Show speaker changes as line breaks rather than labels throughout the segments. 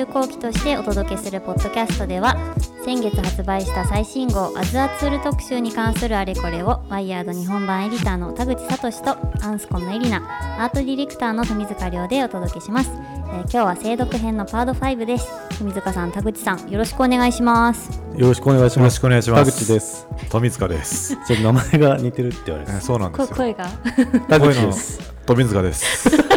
誌の編集後期としてお届けするポッドキャストでは先月発売した最新号アズアツール特集に関するあれこれをワイヤード日本版エディターの田口聡とアンスコムのエリナアートディレクターの富塚亮でお届けします、えー今日は精読編のパート5です富塚さん田口さんよろしくお願いします
よろしくお願いします。
よろしくお願いします
田口です。
富塚です。
ちょっと名前が似てるって言われて
え。そうなんですよ。
こ声が
田口です。
富塚です。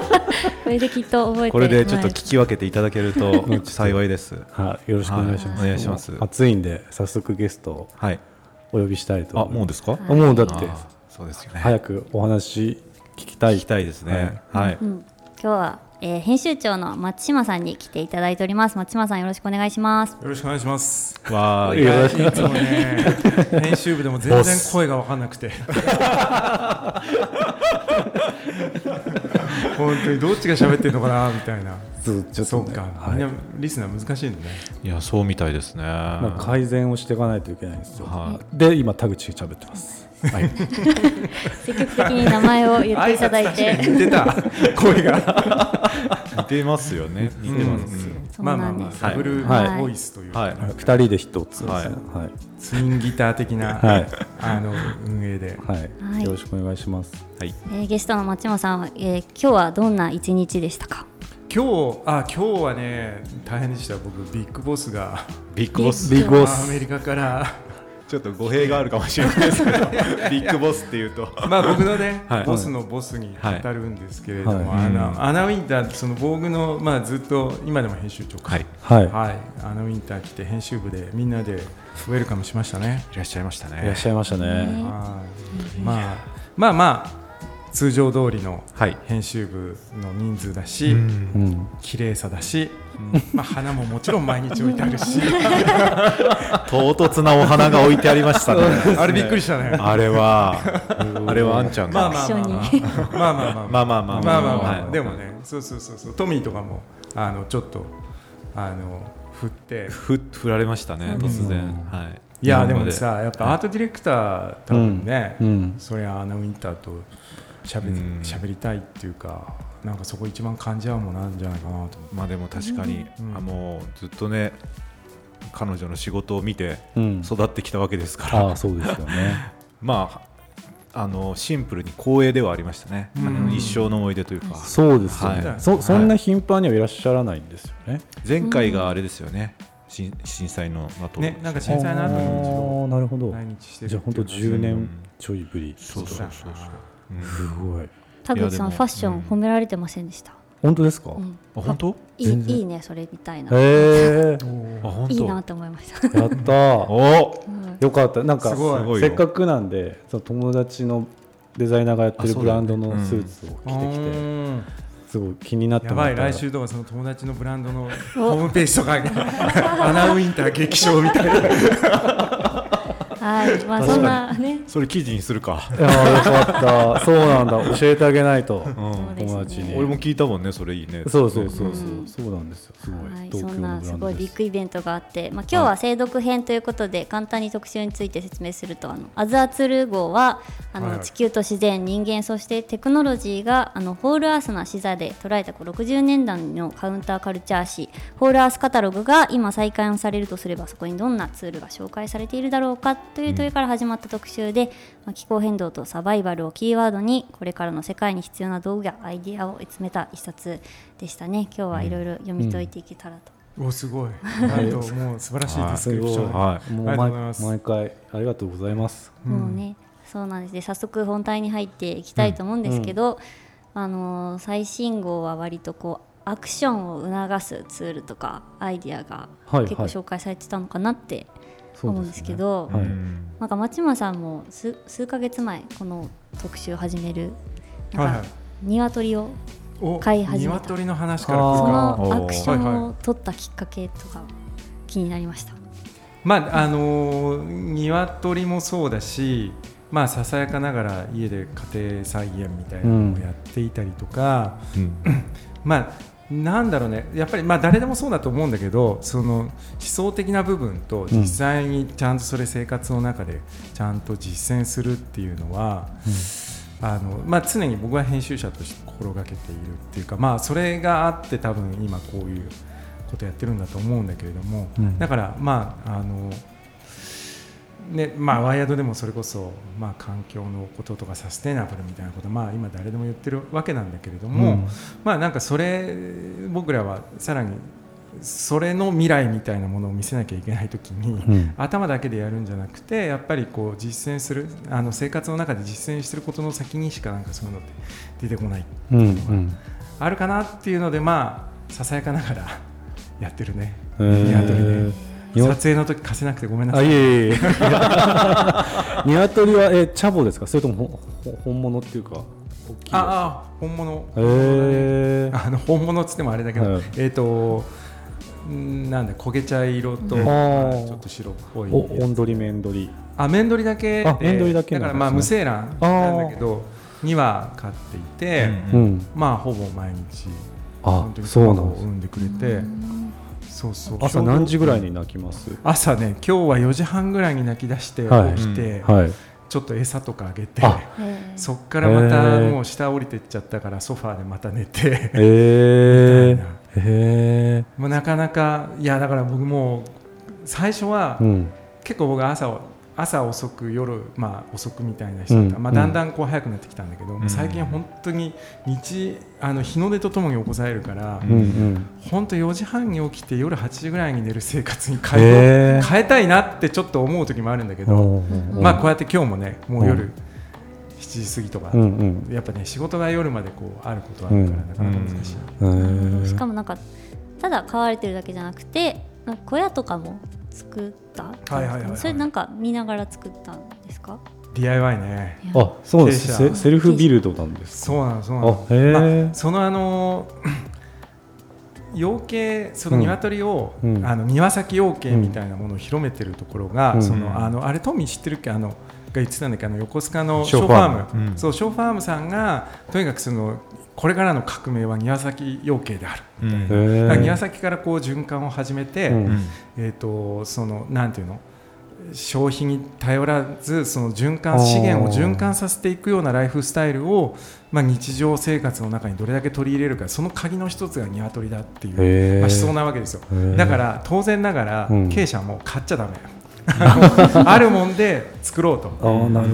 これできっと覚えて
これでちょっと聞き分けていただけると幸いです。
はい、よろしくお願いします。
はいお願いします
暑いんで早速ゲストを
はい。
お呼びしたいと
あ、
思います。
もうですか？
あもうだって
そうですよね。
早くお話聞きたい。
聞きたいですね。はい。
うん、今日は、えー編集長の松島さんに来ていただいております松島さんよろしくお願いします
よろしくお願いします。
わあ、
いや
いつもね、編集部でも全然声が分かんなくて。本当にどっちが喋ってるのかなみたいな。
そうちょっとね
そうか、
はい
みんなリスナー難しいんだね。
いやそうみたいですね。
まあ改善をしていかないといけないんですよ。
は
で今田口が喋ってます。はい。
積極的に名前を言っていただいて
似てた声が。
似てますよね。似てます。
うんまあまあまあ、ダブル
はい
ボイスというか、
はい
二人で一つですね。
は
はいい。
ツインギター的な、
はい
あの運営で。
はい。
はい
よろしくお願いします。
はい。
えーゲストの松島さんは、えー今日はどんな一日でしたか？
今日、あ、今日はね、大変でした。僕ビッグボスが。
ビッグボス。
ビッグボス
アメリカから。
ちょっと語弊があるかもしれないですけど、ビッグボスっていうと。
まあ僕のね、
はい
ボスのボスに当たるんですけれども、
はい
アナアナウィンターその VOGUE のまあずっと今でも編集長か
はい。
はい。
はい、アナウィンター来て編集部でみんなでウェルカムしましたね。
いらっしゃいましたね。
いらっしゃいましたね。
はいまあまあまあ通常通りの
はい。
編集部の人数だし、
うん
うん。
綺麗さだし、まあ花ももちろん毎日置いてあるし、
唐突なお花が置いてありましたね。
あれびっくりしたね。
あれは、あれはあんちゃんが。
まあまあまあ
一緒
まあまあまあ
まあまあまあ
まあまあまあ、
はい
でもね、そうそうそうそう、トミーとかもあのちょっとあの振って、
ふ振られましたね、突然。はい。
いやでもさ、やっぱアートディレクター多分ね、
うん。
そりゃアナウィンターと喋り
うん
喋りたいっていうか、なんかそこ一番感じ合うものなんじゃないかなと思って。
まあでも確かに、
うん
あもうずっとね、彼女の仕事を見て
うん。
育ってきたわけですから、
ああそうですよね。
まああのシンプルに光栄ではありましたね。あの一生の思い出というか、
そうですよね。
はい
そそんな頻繁にはいらっしゃらないんですよね。
前回があれですよね。震震災の後
ね、なんか震災の後に一度
なるほど。
来日してる
じゃあ本当
っていう
10年ちょいぶり。
そうそうそうそう。うん。
すごい。
田口さんファッション褒められてませんでした、
本当ですか？
うん。
あ本当？
いいいいねそれみたいな。いいなと思いました。
やったよかった。なんかせっかくなんで、その友達のデザイナーがやってるブランドのスーツを着てきて、
うん。
すごい気になって
やばい来週とかその友達のブランドのホームページとかに アナウィンター激賞みたいな
はいまあそんなね
それ記事にするか。
いやーよかった。そうなんだ。教えてあげないと。友達に
俺も聞いたもんね、それいいね。
そうそうそうそう、
うん
そうなんですよ。すごい。
はい、そんなす。ごいビッグイベントがあって、まあ、今日は精読編ということで簡単に特集について説明するとあのアズアツル号はあの、地球と自然人間そしてテクノロジーがあのホールアースな視座で捉えたこう60年代のカウンターカルチャー誌ホールアースカタログが今再刊されるとすればそこにどんなツールが紹介されているだろうかという問いから始まった特集で、まあ、気候変動とサバイバルをキーワードにこれからの世界に必要な道具やアイディアを集めた一冊でしたね。今日はいろいろ読み解いていけたらと。
おすごい。もう素晴らしいディスク。リプション、
はい。
もう
ありがとうござい
毎
ます。
毎回ありがとうございます。
もうね、そうなんです。で早速本題に入っていきたいと思うんですけど、あのー最新号は割とこうアクションを促すツールとかアイディアが
はい。
結構紹介されてたのかなって思うんですけど、
はい。
うん
なんか松島さんも数数ヶ月前この特集を始めるなんか
はいはい。
鶏を
お
飼い始めた。
鶏の話から
そ
ですか？
のアクショ
はいは
ンを取ったきっかけとか気になりました？
まああのー鶏もそうだしまあささやかながら家で家庭菜園みたいなのをやっていたりとか、まあなんだろうね。やっぱりまあ誰でもそうだと思うんだけどその思想的な部分と実際にちゃんとそれ生活の中でちゃんと実践するっていうのは、あのまあ、常に僕は編集者として心がけているっていうか、まあ、それがあって多分今こういうことやってるんだと思うんだけれども、
うん、
だからまああのねまあ、ワイヤードでもそれこそ、まあ、環境のこととかサステイナブルみたいなこと、まあ、今誰でも言ってるわけなんだけれども、うん、まあなんかそれ僕らはさらにそれの未来みたいなものを見せなきゃいけない時に、うん、頭だけでやるんじゃなくてやっぱりこう実践するあの生活の中で実践してることの先にしかなんかそういうのって出てこない。っていうのがあるかなっていうのでまあささやかながらやってるね、ニワトリね。撮影の時貸せなくてごめんなさい。いえいえ。
鶏はえチャボですか、それとも本物っていうか。
ああ本物。
え
ー、あの本物っつってもあれだけど、はい、えっ、ー、と。なんだ焦げ茶色と、ちょっと白っぽい。
お、んどり面取り。
あ、面取りだけ。
あ、面取りだけ、
だからまあ無精卵なんだけど。には飼っていて、うん、まあほぼ毎日。
あ、本当に卵
を産んでくれて。そうそう。
朝何時ぐらいに泣きます？
朝ね今日は4時半ぐらいに泣き出して起きて、はい、ちょっと餌とかあげてそっからまたもう下降りてっちゃったからソファーでまた寝て
え
ー、もうなかなかいやだから僕も最初は、うん、結構僕朝朝遅く夜、まあ、遅くみたいな人だった、うん、まあ、だんだんこう早くなってきたんだけど、うん、最近本当に日あの日の出とともに起こされるから、うんうん、本当4時半に起きて夜8時ぐらいに寝る生活に変え変えたいなってちょっと思う時もあるんだけど、まあ、こうやって今日もねもう夜7時過ぎとか、うんうん、やっぱね仕事が夜までこうあることあるからなかなか難し
い。しかもなんかただ飼われてるだけじゃなくて小屋とかも作った？はいはいはい、はい、それなんか見ながら作ったんですか
？DIY ね。
あそうですセルフビルドなんです
そうなのそうなのへえ、まあ、そのあの 養鶏その鶏を、うん、あの庭先養鶏みたいなものを広めてるところが、うん、そのあのあれトミー知ってるっけ？あのが言ってたんだけ？どあの横須賀のショーファーム、うん、そうショーファームさんがとにかくそのこれからの革命は庭先養鶏である。みたいな、庭先からこう循環を始めて、うん、えーと、そのなんていうの消費に頼らずその循環資源を循環させていくようなライフスタイルを、まあ、日常生活の中にどれだけ取り入れるかその鍵の一つが鶏だっていう、まあ、思想なわけですよ。だから当然ながら経営者も買っちゃだめ、あるもんで作ろうと。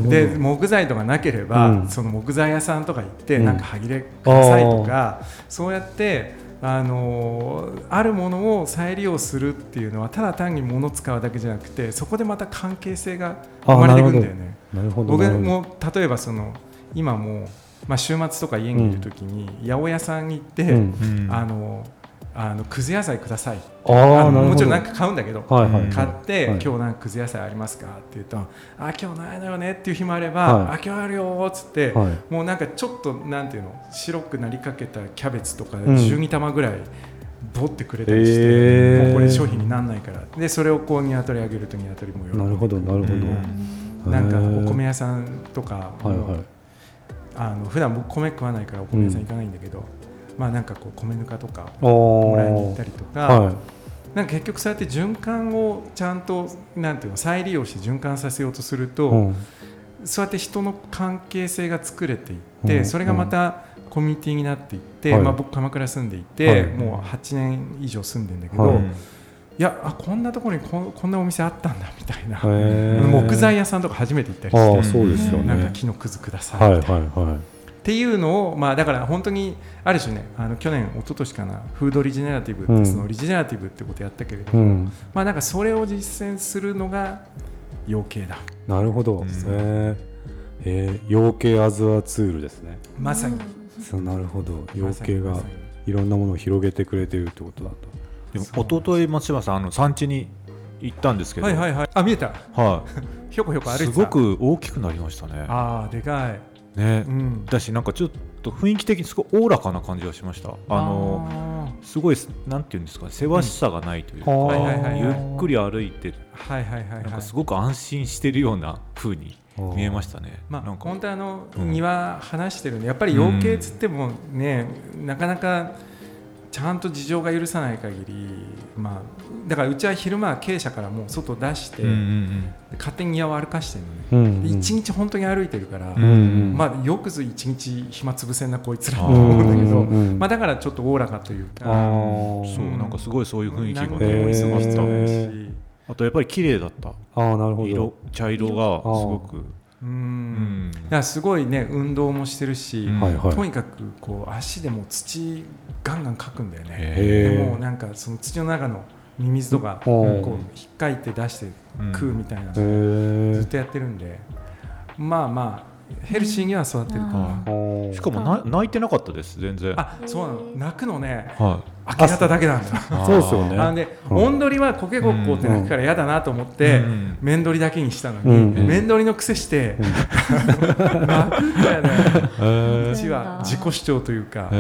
で木材とかなければ、うん、その木材屋さんとか行って、うん、なんか歯切れくださいとかそうやってあのあるものを再利用するっていうのはただ単に物を使うだけじゃなくてそこでまた関係性が生まれていくんだよね。僕も例えばその今もまあ、週末とか家にいるときに八百屋さんに行って、うん、あのあのくず野菜ください。あもちろんなんか買うんだけど、はいはい、買って、はい、今日なんかくず野菜ありますか？って言うとあ今日ないのよね？っていう日もあれば、はい、あ今日あるよっつって、はい、もうなんかちょっとなんていうの？白くなりかけたキャベツとか12玉ぐらい、ぼってくれたりして、うん、もうこれ商品にならないから。でそれをこう鶏あげると鶏も喜
ぶなるほどなるほど、
うん、なんかお米屋さんとか、はいはい、あの普段僕米食わないからお米屋さん行かないんだけど、まあ、なんかこう米ぬかとかもらいに行ったりとか、はい、なんか結局そうやって循環をちゃんとなんていうの再利用して循環させようとすると、うん、そうやって人の関係性が作れていって、うん、それがまたコミュニティになっていって、まあ、僕鎌倉住んでいて、はい、もう8年以上住んでるんだけど、はい、いやあこんなところにここんなお店あったんだみたいな。木材屋さんとか初めて行ったりして
そうですよ、ね、
なんか木のくずくださいみたいな。はいはいはいっていうのを、まあ、だから本当にある種ねあの去年一昨年かなフードリジェネラティブってそのリジェネラティブってことやったけれども、うん、まあなんかそれを実践するのが養鶏だ。
なるほど、うん、えー、えー、養鶏アズアツールですね。
まさに。
そうなるほど。養鶏がいろんなものを広げてくれてるってことだと。
でも一昨日松島さんあの産地に行ったんですけど。
はいはいはい。あ見えた。
はい。
ひょこひょこ歩いて
すごく大きくなりましたね。
ああでかい
ね、うん、だしなんかちょっと雰囲気的にすごいおおらかな感じがしました。あのすごいなんていうんですかせわしさがないというか、ゆっくり歩いてはいはいはい、なんかすごく安心しているような風に見えましたね。
まあ、本当あの、庭話してるんでやっぱり養鶏つってもね、うん、なかなかちちゃんと事情が許さない限り、まあ、だからうちは昼間は経営者からもう外出して、
うんうん
勝手に庭を歩かしてるのね、
うん
で一日本当に歩いてるから、
うんうん
まあ、よくず一日暇つぶせんなこいつらと思うんだけど、
うんうん
まあ、だからちょっとおおらかというか。
そうなんかすごいそういう雰囲気が
何
ね。あとやっぱり綺麗だった。
あーなるほ
色
ど
茶色がすごく
う
うん。ん
だからすごいね運動もしてるし、
うん
はいはい。
とにかくこう足でもう土ガンガンかくんだよね。でもうなんかその土の中のミミズとかこう引っかいて出して食うみたいなずっ
ー
とやってるんで、まあまあヘルシーには育ってる。か
うん。
ら。
あー
しかもな泣いてなかったです。全然。
あ、そうなの。泣くのね、
は
明け方だけなんだ。
い
そうですよね。
あので、
うん。
音取りはコケごっこって泣くから嫌だなと思って
うん、
面取りだけにしたの
うん。
に、面取りの癖して、泣くんだよね。
へ
うちは自己主張というか。
へ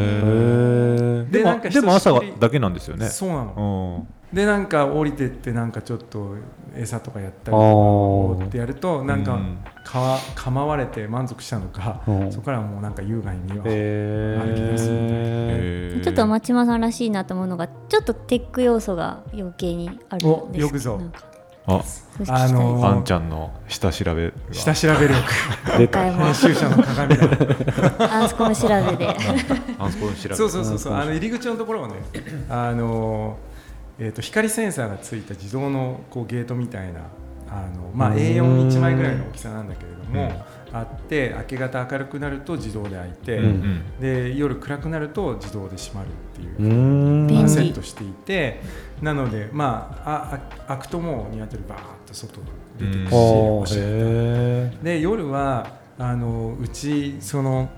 ー。
で
なんか
でも朝だけなんですよね。
そうなの。
うん。
でなんか降りてってなんかちょっと餌とかやったり
あ
とか
ー。
ってやるとなんか
うん
かわ構われて満足したのか、
うん。
そこからはもうなんか優雅に庭を
へ
歩き出すみたいな。
へー。
ちょっと松島さんらしいなと思うのがちょっとテック要素が余計にあるんです。
およくぞ。
あ。
あの
あんちゃんの下調べが。
下調べ力。編集者の鏡だ
アンスコム調べで。
あんそこの調べ。
そうそうそうそう。あの入り口のところはねあの、えー、と光センサーがついた自動のこうゲートみたいなあの、まあ、
うん。
A41 枚ぐらいの大きさなんだけれども、あって明け方明るくなると自動で開いて、
うん
うん。
で夜暗くなると自動で閉まるっていう
う
セットしていてなのでまあああ開くともう鶏バーッと外出てく
うん。
し、で夜はあのうちその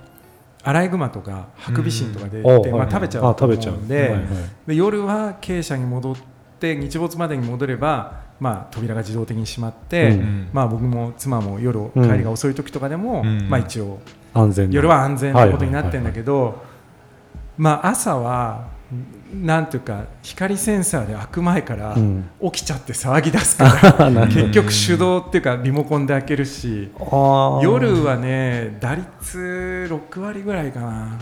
アライグマとかハクビシンとか出て、まあ、食べちゃうと思うんで,、
はいはい。
で夜は鶏舎に戻って日没までに戻れば、まあ、扉が自動的に閉まって、
うん。
まあ、僕も妻も夜
うん
帰りが遅い時とかでも、
うん。
まあ、一応
安全な。
夜は安全なことになってるんだけど、まあ、朝はなんていうか光センサーで開く前から
うん。
起きちゃって騒ぎ出すから、結局手動っていうかリモコンで開けるし夜はね打率6割ぐらいかな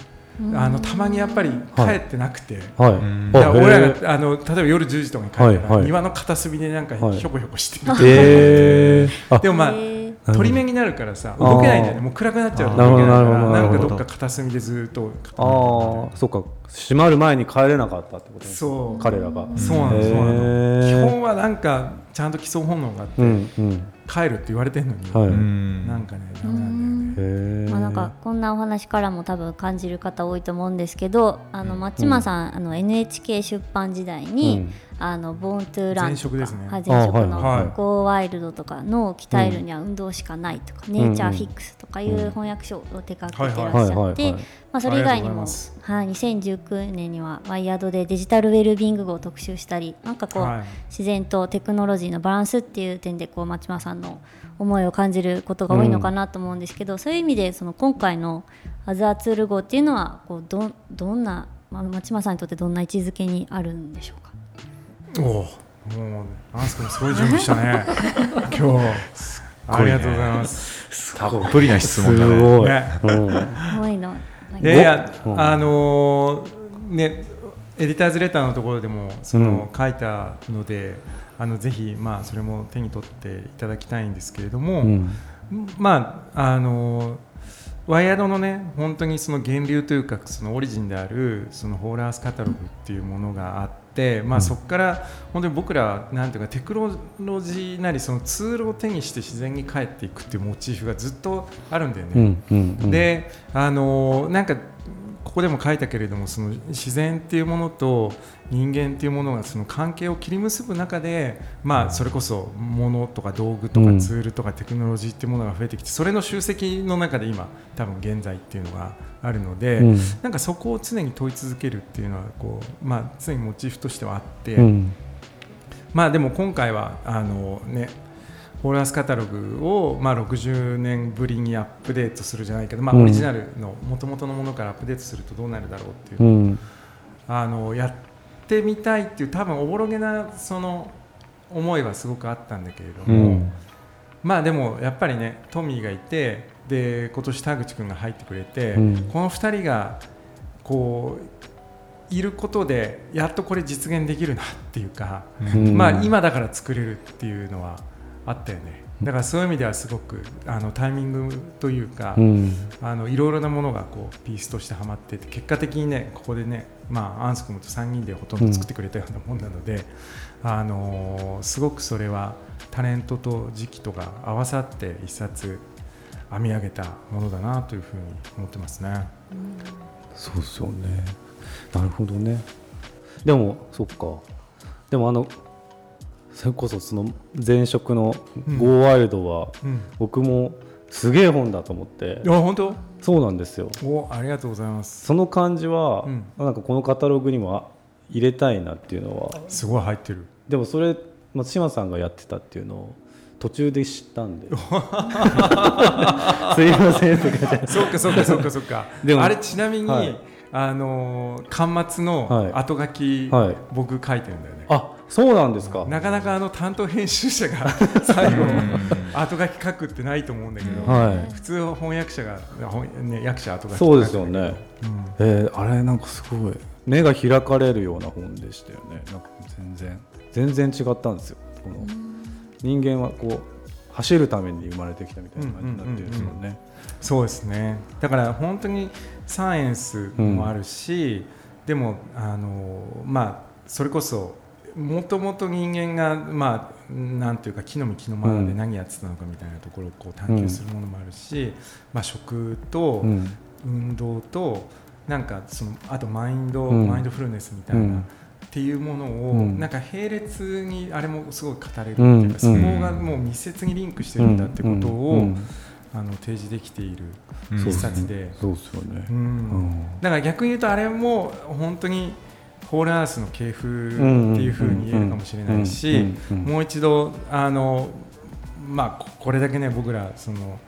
あのたまにやっぱり帰ってなくて。
はい。
うん。
あへー。
いや俺らがあの例えば夜10時とかに帰るから、
はいはい。
庭の片隅でなんか
はい。
ひょこひょこしてる、
えー。あ。
でもまあ鳥目になるからさ動けないんだよね。もう暗くなっちゃうと動けないから
な
んか
ど
どっか片隅でずっと
あーそっか。閉まる前に帰れなかったってことです
そう。
彼らが。
そうなのそうなの。基本はなんかちゃんと基礎本能があって、
うんうん
帰るって言われてんのに、
はい。
うん
なんかねダメなんだよね。
まあ、なんかこんなお話からも多分感じる方多いと思うんですけどあの松島さん、あの NHK 出版時代に、
うん
あのボーントゥーランとか
前職ね
はい、前職
あ
のゴーワイルドとかの鍛えるには運動しかないとか、ネイチャーフィックスとかいう翻訳書を手掛けてらっしゃって、それ以外にもはい、2019年にはワイヤードでデジタルウェルビーイングを特集したりなんかこう、
はい。
自然とテクノロジーのバランスっていう点でこう松島さんの思いを感じることが多いのかなと思うんですけど、そういう意味でその今回のアザーツール号っていうのはこうどどんな、まあ、松島さんにとってどんな位置づけにあるんでしょうか？
おおもうアンス君すごい準備したね。今日。ありがとうございます。
たっぷりな質問だ
す
ね
ごい
ね。
うん。
すごいの
いやいや
うん。
あのーねエディターズレターのところでもその
う
書いたので、あのぜひまあそれも手に取っていただきたいんですけれども、
うん。
まああのワイヤードのね本当にその源流というかそのオリジンであるそのホールアースカタログっていうものがあって、まあ、そこから本当に僕らなんていうかテクノロジーなりそのツールを手にして自然に帰っていくっていうモチーフがずっとあるんだよね。
うんうんうん。
であのなんかここでも書いたけれどもその自然っていうものと人間っていうものがその関係を切り結ぶ中で、まあ、それこそ物とか道具と
うん。
かツールとかテクノロジーっていうものが増えてきてそれの集積の中で今多分現在っていうのがあるので、
うん。
なんかそこを常に問い続けるっていうのはこう、まあ、常にモチーフとしてはあって、
うん。
まあでも今回はあのねホールアースカタログを、まあ、60年ぶりにアップデートするじゃないけど、まあ、
うん。
オリジナルの元々のものからアップデートするとどうなるだろうっていうう、
ん。
あのやってみたいっていう多分おぼろげなその思いはすごくあったんだけれど
う
も、
ん。
まあでもやっぱりねトミーがいてで今年田口君が入ってくれて、
うん。
この2人がこいることでやっとこれ実現できるなっていうか、
うん。
まあ、今だから作れるっていうのはあったよね。だからそういう意味ではすごくあのタイミングというか、
うん。
あのいろいろなものがこうピースとしてはまってて結果的にねここでね、まあ、アンス君と3人でほとんど作ってくれたようなもんなので、あのーすごくそれはタレントと時期とが合わさって一冊編み上げたものだなというふうに思ってますね。
そうですよね。なるほどね。でもそっか。でもあのそれこそその前職の
うん「
Go ワイルドは
うん、
僕もすげえ本だと思って。
いや本当？
そうなんですよ。
おありがとうございます。
その感じは、
うん。
なんかこのカタログにも入れたいなっていうのは。
すごい入ってる。
でもそれ松島さんがやってたっていうのを途中で知ったんで。すいませんとかじゃ。
そうかそうかそうかそうか。
でも
あれちなみに、
はい。
あのー巻末の
はい。
後書き、
はい。
僕書いてるんだよね。
あそうなんですか。
なかなかあの担当編集者が 最後後書き書くってないと思うんだけど、
はい。
普通翻訳者が、ね、役者後書き
そうですよね、
うん。
えーあれなんかすごい。目が開かれるような本でしたよね。なんか全然全然違ったんですよ。この人間はこう走るために生まれてきたみたいな感じになってるんですよね、
そうですね。だから本当にサイエンスもあるし、でもあのまあそれこそもともと人間がまあなんていうか木の実木のままで何やってたのかみたいなところをこう探求するものもあるし、まあ食と
うん。
運動となんかそのあとマインド、
うん。
マインドフルネスみたいな、
うん
っていうものを、
うん。
なんか並列にあれもすごい語れるっていうか、
うん。
そこがもう密接にリンクしてるんだってことを、
うん。うん。
あの提示できている
うん。
一
そうです
冊で、
そうですよね。
だから逆に言うとあれも本当にホールアースの系譜っていうふうに言えるかもしれないしもう一度あの、まあ、ここれだけね僕らその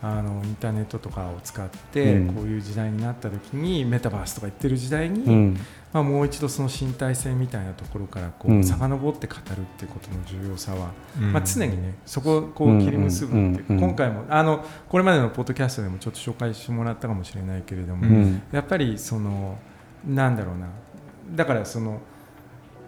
あのインターネットとかを使って
うん。
こういう時代になった時にメタバースとか言ってる時代に、
うん。
まあ、もう一度その身体性みたいなところからこ
う
うん。遡って語るっていうことの重要さは、
うん。
まあ、常にねそこをこう切り結ぶって今回もあのこれまでのポッドキャストでもちょっと紹介してもらったかもしれないけれども、
うん。
やっぱりそのなんだろうな。だからその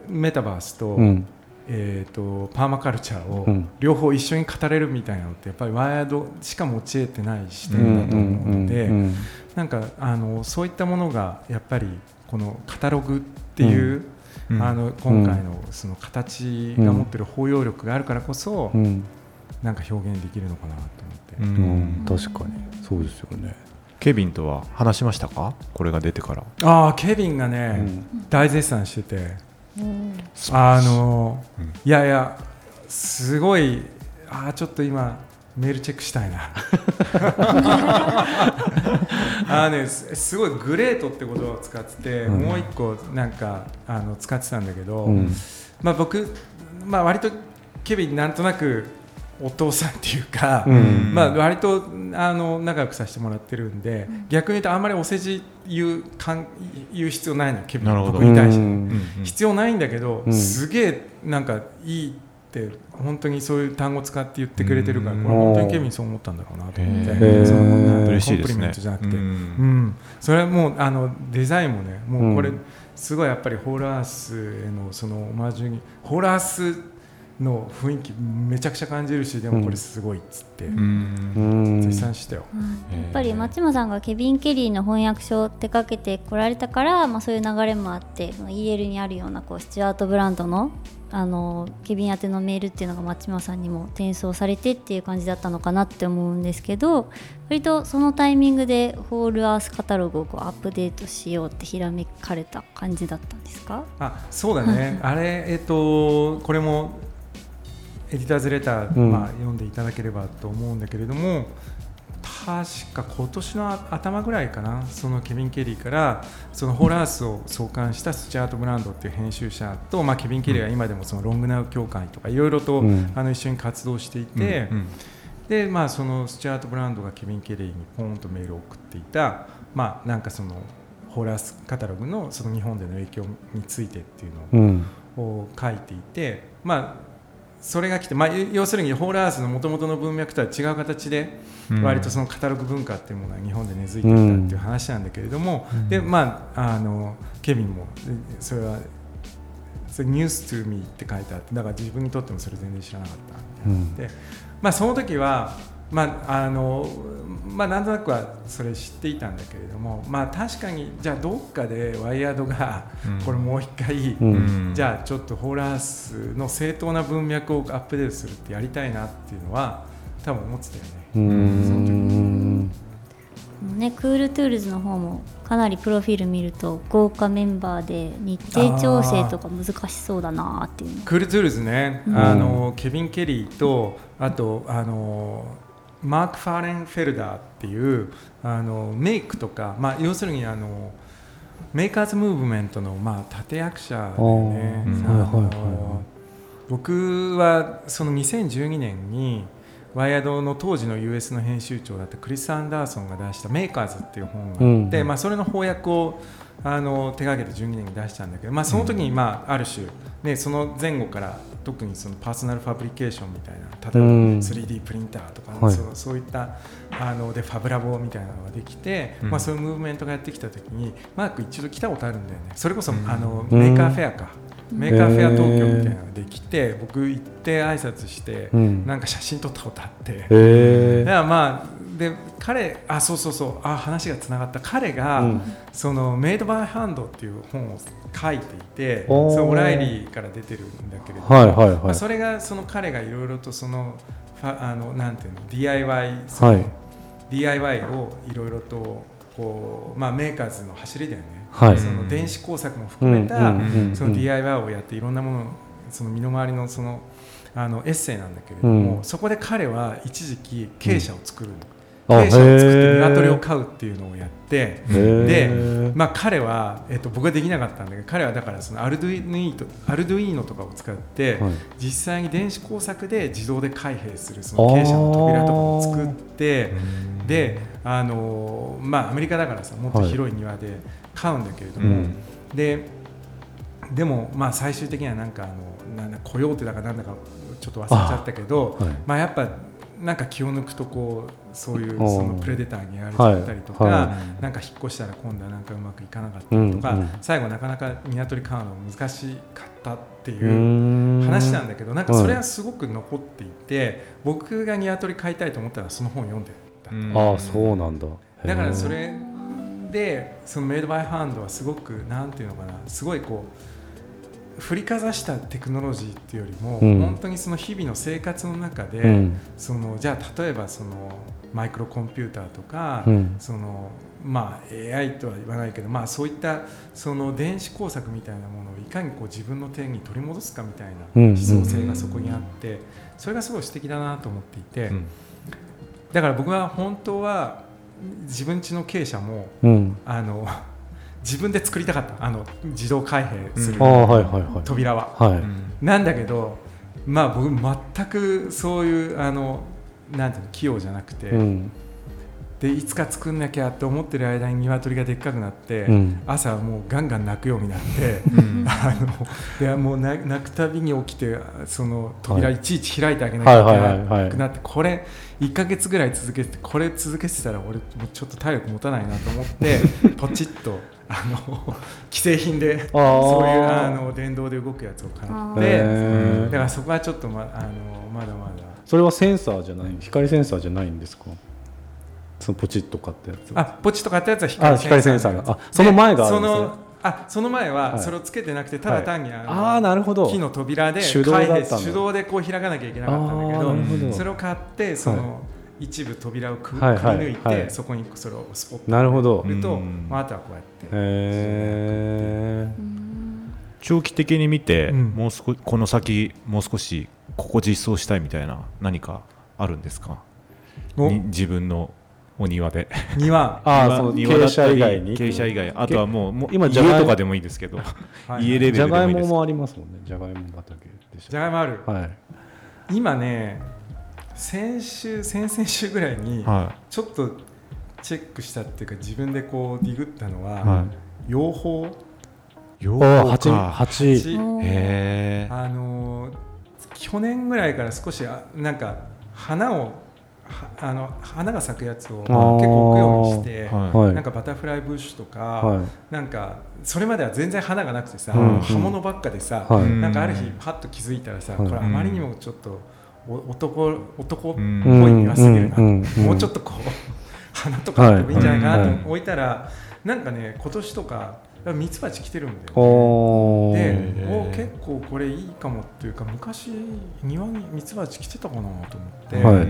メタバースと,、
うん
えー、とパーマカルチャーを
うん。
両方一緒に語れるみたいなのってやっぱりワイヤードしか持ち得てない視点だと思うので、
うん
なんかあのそういったものがやっぱりこのカタログっていう、
うん。
あの今回のその形が持ってる包容力があるからこそ、
うん。
なんか表現できるのかなと
う
思って。
うん。確かに。そうですよね、
ケビンとは話しましたか？これが出てから。
ああケビンが
う
ね、
ん。
大絶賛してて
うん
あの、
うん。
いやいやすごいああちょっと今メールチェックしたいな。あのねすすごいグレートって言葉を使ってて、
うん。
もう一個なんかあの使ってたんだけど、
うん。
まあ、僕、まあ、割とケビンなんとなくお父さんっていうか、
うん。
まあ、割とあの仲良くさせてもらってるんで、逆に言うとあんまりお世辞言うかん言う必要ないのよケビン。僕に対して、
うん。
必要ないんだけど、
うん。
すげえなんかいいって本当にそういう単語使って言ってくれてるから、
うん。
これ本当にケビンそう思ったんだろうなと思って、その
嬉しいですね。
コンプリメントじゃなくて、
う
うん。んそれはもうあのデザインもねもうこれ、
うん。
すごいやっぱりホールアースへのそのオマージュにホールアースの雰囲気めちゃくちゃ感じるしでもこれすごいっつって、
うん。
うん
絶賛したよ、
やっぱり松間さんがケビン・ケリーの翻訳書を手掛けてこられたから、まあ、そういう流れもあって EL にあるようなこうスチュアート・ブランドのあのケビン宛てのメールっていうのが松間さんにも転送されてっていう感じだったのかなって思うんですけど割とそのタイミングでホールアースカタログをこうアップデートしようってひらめかれた感じだったんですか？
あそうだね。あれえっ、とこれもエディターズレター、
うん。
まあ、読んでいただければと思うんだけれども確か今年の頭ぐらいかなそのケビン・ケリーからそのホールアースを創刊したスチャート・ブランドっていう編集者と、まあ、ケビン・ケリーは今でもそのロングナウ協会とかいろいろと、
うん。
あの一緒に活動していて、
うん
でまあ、そのスチュアート・ブランドがケビン・ケリーにポーンとメールを送っていた、まあ、なんかそのホーラースカタログのその日本での影響についてっていうの
うん。
を書いていて、まあ、それが来て、まあ、要するにホールアースのもともとの文脈とは違う形で割とそのカタログ文化っていうものは日本で根付いていたっていう話なんだけれども、うん、でまあ、あのケビンもそれはそれニュース to me って書いてあってだから自分にとってもそれ全然知らなかったみたいな、うん、でまあ、その時はまああのまあ、なんとなくはそれ知っていたんだけれども、まあ、確かにじゃあどっかで WIRED がこれもう一回、うん、じゃあちょっと Whole Earth の正当な文脈をアップデートするってやりたいなっていうのは多分思ってたよね。うん。
ね、 Cool Tools の方もかなりプロフィール見ると豪華メンバーで日程調整とか難しそうだなっていう
Cool Tools ね、うん、あのケビン・ケリーとあとあのマーク・フラウエンフェルダーっていうあの Make とか、まあ、要するにあの Makers Movement の、まあ、立役者でね、僕はその2012年に WIRED の当時の US の編集長だったクリス・アンダーソンが出した「MAKERS」っていう本があって、うん、まあ、それの翻訳をあの手がけて12年に出したんだけど、まあ、その時に、まあ、ある種、ね、その前後から特にその personal fabrication みたいな例えば 3D プリンターとか、はい、そそういったあので FabLab みたいなのができて、うん、まあ、そういうムーブメントがやってきた時にマーク一度来たことあるんだよね。それこそ、あの Maker Faire か。 Maker Faire 東京みたいなのができて僕行って挨拶して、なん。か写真撮ったことあって、だからまあで彼あそうそうそうあ話がつながった。彼が、うん、その Made by Hand っていう本を書いていてそのオライリーから出てるんだけれども、はいはいはい。まあ、それがその彼がいろいろとそのあのなんていうの DIY その、はい、DIY をいろいろとこう、まあ、メーカーズの走りだよね、はい、その電子工作も含めた、その DIY をやっていろんなものその身の回りのそのあのエッセイなんだけれども、うん、そこで彼は一時期経営者を作る、うん弊社を作って鶏を飼うっていうのをやってで、まあ、彼は、えっと、僕はできなかったんだけど彼はだからそのアルドゥイーとアルドゥイーノとかを使って、はい、実際に電子工作で自動で開閉するその傾斜の扉とかも作ってであの、まあ、アメリカだからさもっと広い庭で飼うんだけれども、はい、ででも、まあ、最終的にはなんかあのなんだコヨーテだかなんだかちょっと忘れちゃったけど、はい、まあ、やっぱなんか気を抜くとこうそういうそのプレデターにやられちゃったりとか、はい。はい、なんか引っ越したら今度はなんかうまくいかなかったりとか、うんうん、最後なかなか鶏飼うの難しかったっていう話なんだけどなんかそれはすごく残っていて、僕が鶏飼いたいと思ったらその本を読んで
た。ああそうなんだ。
だからそれでそのメイドバイハンドはすごくなんていうのかなすごいこう振りかざしたテクノロジーっていうよりも、うん、本当にその日々の生活の中で、うん、そのじゃあ例えばそのマイクロコンピューターとか、うん、そのまあ、AI とは言わないけど、まあ、そういったその電子工作みたいなものをいかにこう自分の手に取り戻すかみたいな思想性がそこにあってそれがすごい素敵だなと思っていて、だから僕は本当は自分ちの経営者も、あの 自分で作りたかった。あの自動開閉する扉は。はい、なんだけど、まあ、僕全くそういうあのなんていうの器用じゃなくて、うん、でいつか作んなきゃって思ってる間に鶏がでっかくなって、うん、朝もうガンガン鳴くようになって、うん、あのいやもう鳴くたびに起きてその扉いちいち開いてあげなきゃいけなくなって、これ1か月ぐらい続けてこれ続けてたら俺もうちょっと体力持たないなと思って ポチッと。あの既製品でそういうあの電動で動くやつを買ってだからそこはちょっとまあのまだまだ
それはセンサーじゃない？光センサーじゃないんですか？そのポチッと買ったやつ
あポチッと買ったやつは
光センサーが。あその前があるんですね。
あその前はそれをつけてなくてただ単に
ああなるほど。
木の扉で手動手動でこう開かなきゃいけなかったんだけどそれを買ってその、一部扉をく,、り抜いて、はいはい、そこにそれをスポット
なるほど。
ると、まあ、あとはこうやって。へ
長期的に見て、うん、もう少この先もう少しここ実装したいみたいな何かあるんですか？自分のお庭で。
庭。
ああその傾斜以外に。
傾斜以外。あとはもうもう今家とかでもいいですけど。家レベルでもいいです。じゃがい
ももありますもんね。じゃがいも畑
でじゃがいもある、はい、今ね先週先々週ぐらいにちょっとチェックしたっていうか自分でこうディグったのは、はい、養蜂
養蜂か。蜂
へあの去年ぐらいから少しあなんか花をはあの花が咲くやつを結構置くようにして、
はい。
はい
なんかバタフライブッシュとか、
はい。
なんかそれまでは全然花がなくてさ、
うん
刃物ばっかでさ、
はい。
なんかある日パッと気づいたらさ、
はい。
これあまりにもちょっとお男男っぽい
うん
庭すぎるな、もうちょっとこう 花とかあってもいいんじゃないかな
はい
と置いたら、なんかね今年とかミツバチ来てるんだよ、ね。
お
で
ー。
お結構これいいかもっていうか昔庭にミツバチ来てたかなと思って、
はい。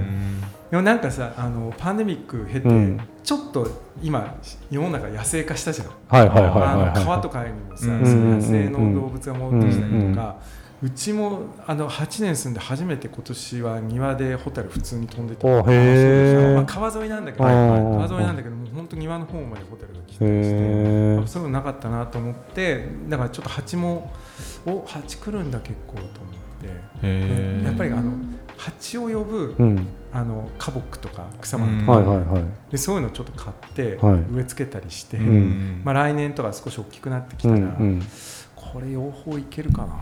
でもなんかさあのパンデミック経て、
うん。
ちょっと今世の中野生化したじゃん、
はいはいはい
あ
はいはい。
の川とかにもさ、野生の動物が戻ってきたりとか、
う
うちもあの8年住んで初めて今年は庭でホタル普通に飛んでた
おへー。
まあ、川沿いなんだけど、川沿いなんだけどもう本当庭の方までホタルが来て
へ
まして。そういうのなかったなと思ってだからちょっと蜂もお蜂来るんだ結構と思って。やっぱりあの蜂を呼ぶ、
うん。
あの花木とか草花
うん。
とか、
はいはいはい。
でそういうのをちょっと買って
はい。
植え付けたりして、
ん。
まあ、来年とか少し大きくなってき
う
たら、
んうん。
これ養蜂いけるかな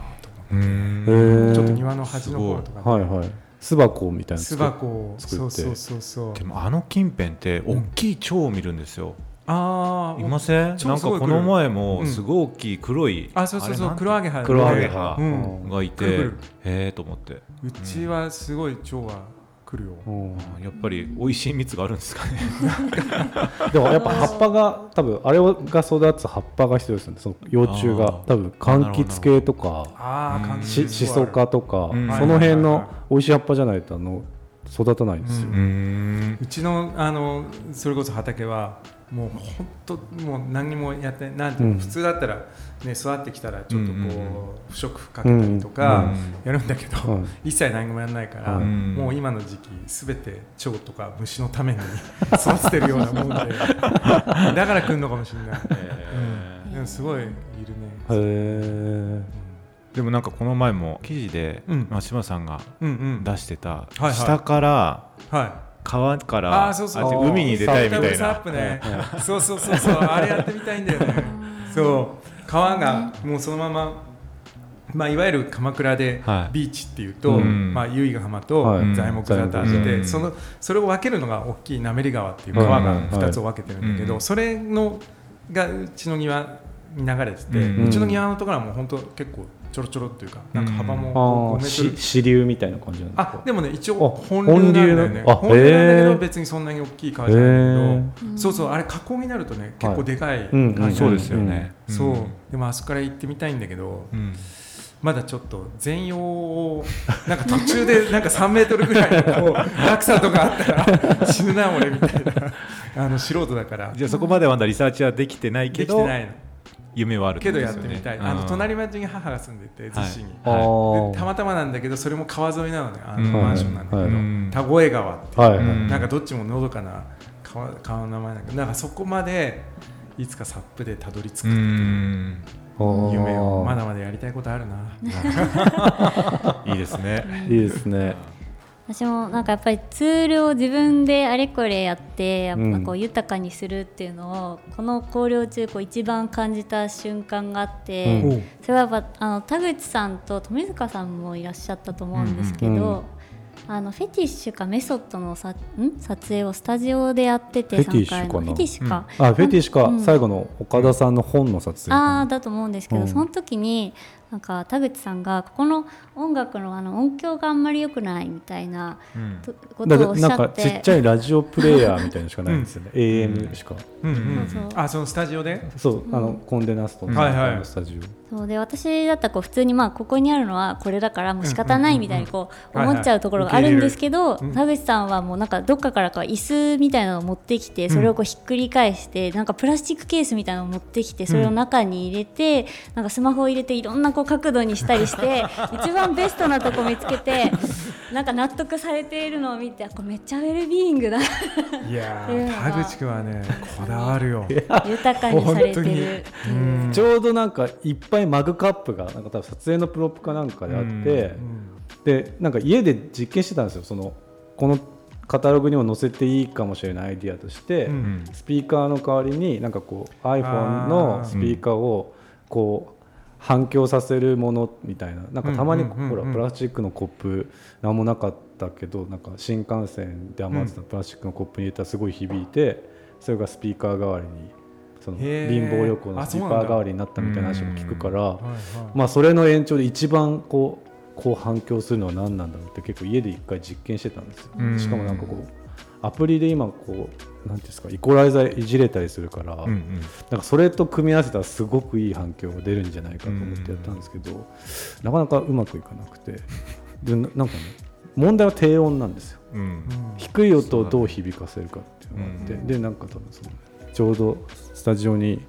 ちょっと庭の端の方とか。
はいはい。巣箱みたいなの
巣箱。を
作って。
そうそうそうそう。
でもあの近辺って大きい蝶を見るんですよ、
ああ
いません？
蝶
なんかこの前も
うん。
すごい大きい黒い、
あそうそうそう。黒アゲハ
黒アゲ
ハ
うん
がいてへえと思って。
うちはすごい蝶は来るよ、
うん。
あやっぱり美味しい蜜があるんですかね。
でもやっぱ葉っぱが多分あれが育つ葉っぱが必要ですよね。その幼虫が多分柑橘系とかししそかとか
うん。
その辺の
はい
美味しい葉っぱじゃないとあの育たないんですよ。
うーん。
うちのあのそれこそ畑はもう本当もう何にもやってなんていうの、
うん。
普通だったらね育ってきたらちょっとこう、
うんうんうん。
不織布かけたりとか
うん
やるんだけど、
はい
一切何もやらないから、
うん。
もう今の時期すべて蝶とか虫のために 育ててるようなもんでだから来るのかもしれない、うん、でもすごいいるね、
へえ
でもなんかこの前も記事で
うん。
松島さんが
うんうん。
出してた下から
はい。
川から
あーそうそう。
あっち海に出たいみたいな。
そうそうそうそう。あれやってみたいんだよね。そう川がもうそのまままあいわゆる鎌倉で
はい。
ビーチっていうと、
うん。
まあ由比ヶ浜と
はい。
材木座とあって、
うん
そのそれを分けるのが大きい滑川っていう川が
うん
2つを分けてるんだけど、
はい
それのがうちの庭に流れてて、
う
うんちの庭のところはもう本当結構ちょろちょろっていうかなんか幅
あ
も5
あ
メートル。
し支流みたいな感じなんです
あ
か
でもね一
あ
応本流なんだよね。
本流の？あ
本流なんだけど別にそんなに大きい川じゃないんだけど、そうそうあれ河口になるとね結構でかい
うん
川
そうですよね。
そう。でもあそこから行ってみたいんだけど
うん。
まだちょっと全容をなんか途中でなんか3メートルぐらいのこう 落差とかあったら死ぬな俺みたいな。あの素人だから。
じゃあそこまではまだリサーチはできてないけど
できてないの
夢はある
けどやってみたい。あの隣
は
町に母が住んでて逗子に、
あー
でたまたまなんだけどそれも川沿いなのねあの
うん。
マンションなんだけど、
はい。
はい
田越川っていう、
はい。はい
うん。
なんかどっちものどかな川川の名前なんだけどなんかそこまでいつかサップでたどり着くって
う
いうん。夢をまだまだやりたいことあるな。い
いですね。
いいですね
私もなんかやっぱりツールを自分であれこれやってやっ
うん。
ぱこう豊かにするっていうのをこの考慮中こう一番感じた瞬間があって、
うん。
それはやっぱあの田口さんと富塚さんもいらっしゃったと思うんですけど、
うんうん。
あのフェティッシュかメソッドのさん？撮影をスタジオでやってて
フェティッシュ
3回フェティッシュか、
あフェティッシュか、
うん。
最後の岡田さんの本の撮影
ああだと思うんですけど、
うん。
その時になんか田口さんがここの音楽のあの音響があんまり良くないみたいなこ
だ
とをおっし
なんか
ゃって
ちっちゃいラジオプレイヤーみたいなのしかないんですよね、AM しか
うんうん
そう
あそのスタジオで
そうあのコンデナストの
はいはい
スタジオ、
そうで私だったらこう普通にまあここにあるのはこれだからもう仕方ないみたいにこう
うんうんうん
思っちゃうところがあるんですけど田口さんはもうなんかどっかからか椅子みたいなのを持ってきてそれをこうひっくり返してなんかプラスチックケースみたいなのを持ってきてそれを中に入れてなんかスマホを入れていろんなこう角度にしたりして一番ベストなとこ見つけてなんか納得されているのを見てあこれめっちゃウェルビーイングだ。
いやー 田口君はねこだわるよ。
豊かにされてる。
ちょうどなんかいっぱいマグカップがなんか多分撮影の prop かなんかであって、でなんか家で実験してたんですよ。そのこのカタログにも載せていいかもしれないアイディアとして、
うん
うん。
スピーカーの代わりになんかこう iPhone のスピーカーをこう反響させるものみたいな。なんかたまにほらプラスチックのコップ何もなかったけどなんか新幹線で余ってたプラスチックのコップに入れたらすごい響いてそれがスピーカー代わりにその貧乏旅行のスピーカー代わりになったみたいな話も聞くからまあそれの延長で一番こうこう反響するのは何なんだろうって結構家で一回実験してたんですよ。
うん。
しかもなんかこうアプリで今こうなんですかイコライザーいじれたりするから、
うんうん。
なんかそれと組み合わせたらすごくいい反響が出るんじゃないかと思ってやったんですけど、なかなかうまくいかなくて。でななんかね問題は低音なんですよ。
うん。
うん
低い音をどう響かせるかっていうのがあって、
うん
でなんか多分そのちょうどスタジオに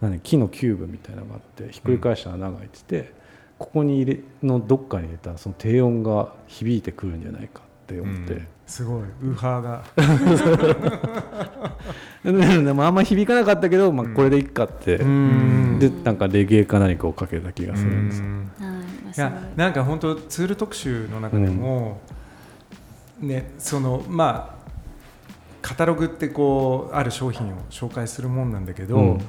何木のキューブみたいなのがあってひっくり返した穴が開いてて、ここに入れのどっかに入れたらその低音が響いてくるんじゃないかって思って、
うん
すごいウーハーが。
ででもあんまり響かなかったけど、まあ、これでいっかって、
ん。
でなんかレゲエか何かをかけた気がするんです。
い
やなんか本当ツール特集の中でも、ねそのまあカタログってこうある商品を紹介するもんなんだけど、
うん。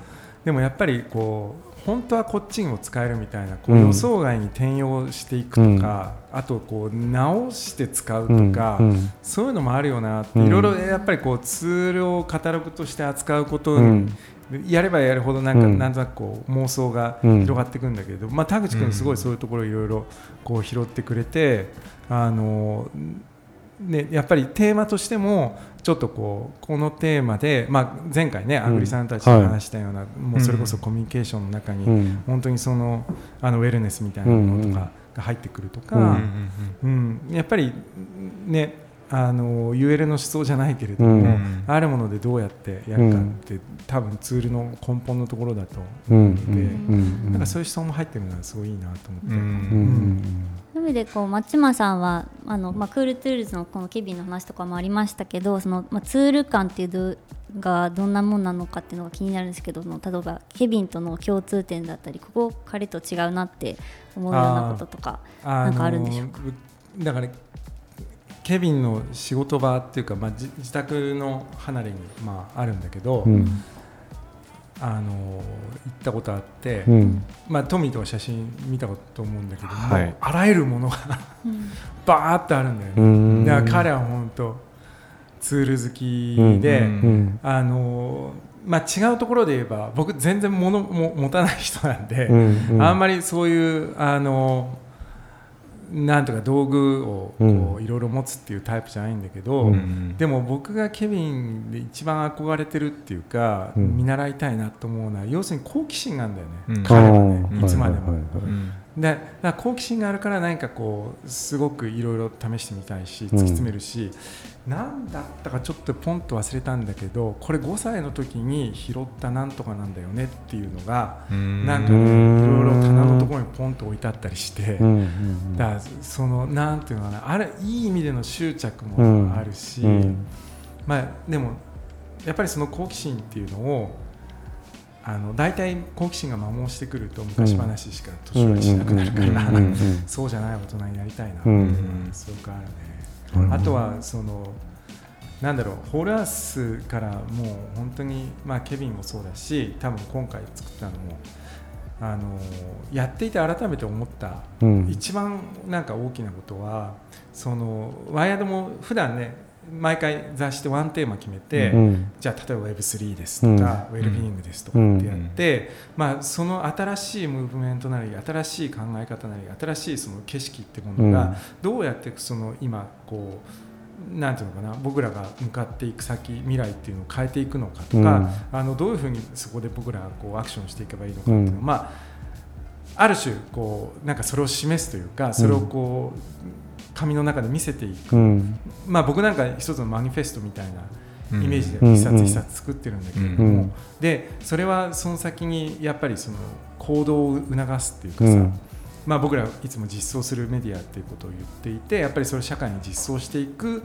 でもやっぱりこう本当はこっちにも使えるみたいなこう
うん
予想外に転用していくとか、あとこう直して使うとか、
うんうん。
そういうのもあるよなって
うん。
いろいろやっぱりこうツールをカタログとして扱うことに、
うん。
やればやるほどなんか、
うん。
なんとなくこう妄想が
うん
広がっていくんだけど、まあ、田口君すごいそういうところいろいろこう拾ってくれてあの、ね、やっぱりテーマとしてもちょっとこうこのテーマで、まあ、前回ねあぐりさんたちが話したような、もうそれこそコミュニケーションの中に、
うん。
本当にそのあのウェルネスみたいなものとかが入ってくるとか、
うん。
うん。やっぱりねあの UL の思想じゃないけれども、
うん。
あるものでどうやってやるかって、多分ツールの根本のところだと
うん
思うので、
うん。
なんかそういう思想も入ってるのはすごいいいなと思って。
うん。
うん。
そういう意味でこう松島さん。はあの、まあ、 Cool Tools のこのケビンの話とかもありましたけどその、まあ、ツール感っていうどがどん。なもん。なのかっていうのが気になるん。ですけど例えばケビンとの共通点だったりここ彼と違うなって思うようなこととかなん。かあるん。でしょうか
うだからケビンの仕事場っていうか、まあ、じ自宅の離れに、まあ、あるんだけど、
うん。
あの行ったことあって、
うん。
まあ、トミーとか写真見たと思うんだけども、
はい。
あらゆるものが バーってあるんだよね、
うん。
だから彼は本当ツール好きで、
うん。
うん。
あのまあ、違うところで言えば僕全然物も持たない人なんで、
うん。
あんまりそういうあのなんとか道具をこ
う
ういろいろ持つっていうタイプじゃないんだけど、
うん。
でも僕がケビンで一番憧れてるっていうか、
うん。
見習いたいなと思うのは要するに好奇心なんだよね、
うん。
彼はねいつまでも。で好奇心があるから何かこうすごくいろいろ試してみたいし突き詰めるし、何だったかちょっとポンと忘れたんだけどこれ5歳の時に拾ったなんとかなんだよねっていうのが、
うん。
なんかいろいろ棚のところにポンと置いてあったりして、
うんうん
だからそのなんていうのかなあれいい意味での執着もあるし、
うん。
まあでもやっぱりその好奇心っていうのをあの大体好奇心が摩耗してくると昔話しか年寄りしなくなるから、
うんうんうんうん
そうじゃない大人になりたいな、
うん。
すごくあるね、
なるほど
あとはそのなんだろうホールアースからもう本当に、まあ、ケビンもそうだし多分今回作ったのもあのやっていて改めて思った、
うん。
一番なんか大きなことはそのワイヤードも普段ね毎回雑誌でワンテーマ決めて、
うん。
じゃあ例えば Web3 ですとか、ウェルビーイングですとかってやって、まあ、その新しいムーブメントなり新しい考え方なり新しいその景色ってもの
うん。
がどうやってその今こうなんていうのかな僕らが向かっていく先未来っていうのを変えていくのかとか、あのどういうふうにそこで僕らがこうアクションしていけばいいのかっていうのを、
うん。
まあある種こうなんかそれを示すというかそれをこう紙の中で見せていく、
うん。
まあ、僕なんか一つのマニフェストみたいなイメージで
うん。
一冊一冊作ってるんだけれども、
うん。
でそれはその先にやっぱりその行動を促すっていうかさ、
うん。
まあ、僕らいつも実装するメディアっていうことを言っていてやっぱりそれを社会に実装していく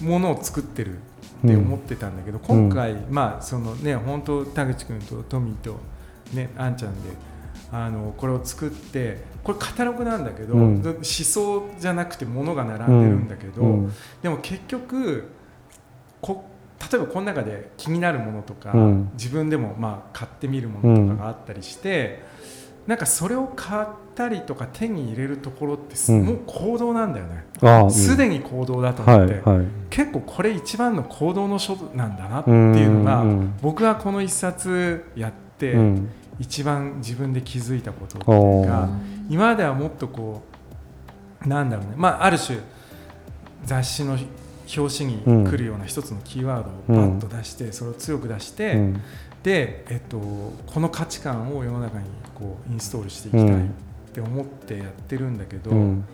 ものを作ってるって思ってたんだけど、今回、まあそのね、本当田口君とトミーと、ね、あんちゃんであのこれを作ってこれカタログなんだけど、
うん。
思想じゃなくて物が並んでるんだけど、
うん。
でも結局こ例えばこの中で気になるものとか、
うん。
自分でもまあ買ってみるものとかがあったりして、なんかそれを買ったりとか手に入れるところってす、
うん。
もう行動なんだよね。すで、に行動だと思って、
はいはい。
結構これ一番の行動の書なんだなっていうのが、
うんうん。
僕はこの一冊やって、
うん
一番自分で気づいたことっていうか今まではもっとこうなんだろうね、まあ、ある種雑誌の表紙に来るような一つのキーワードをバッと出して、それを強く出して、
うん。
で、えっと、この価値観を世の中にこうインストールしていきたいって思ってやってるんだけど、
うん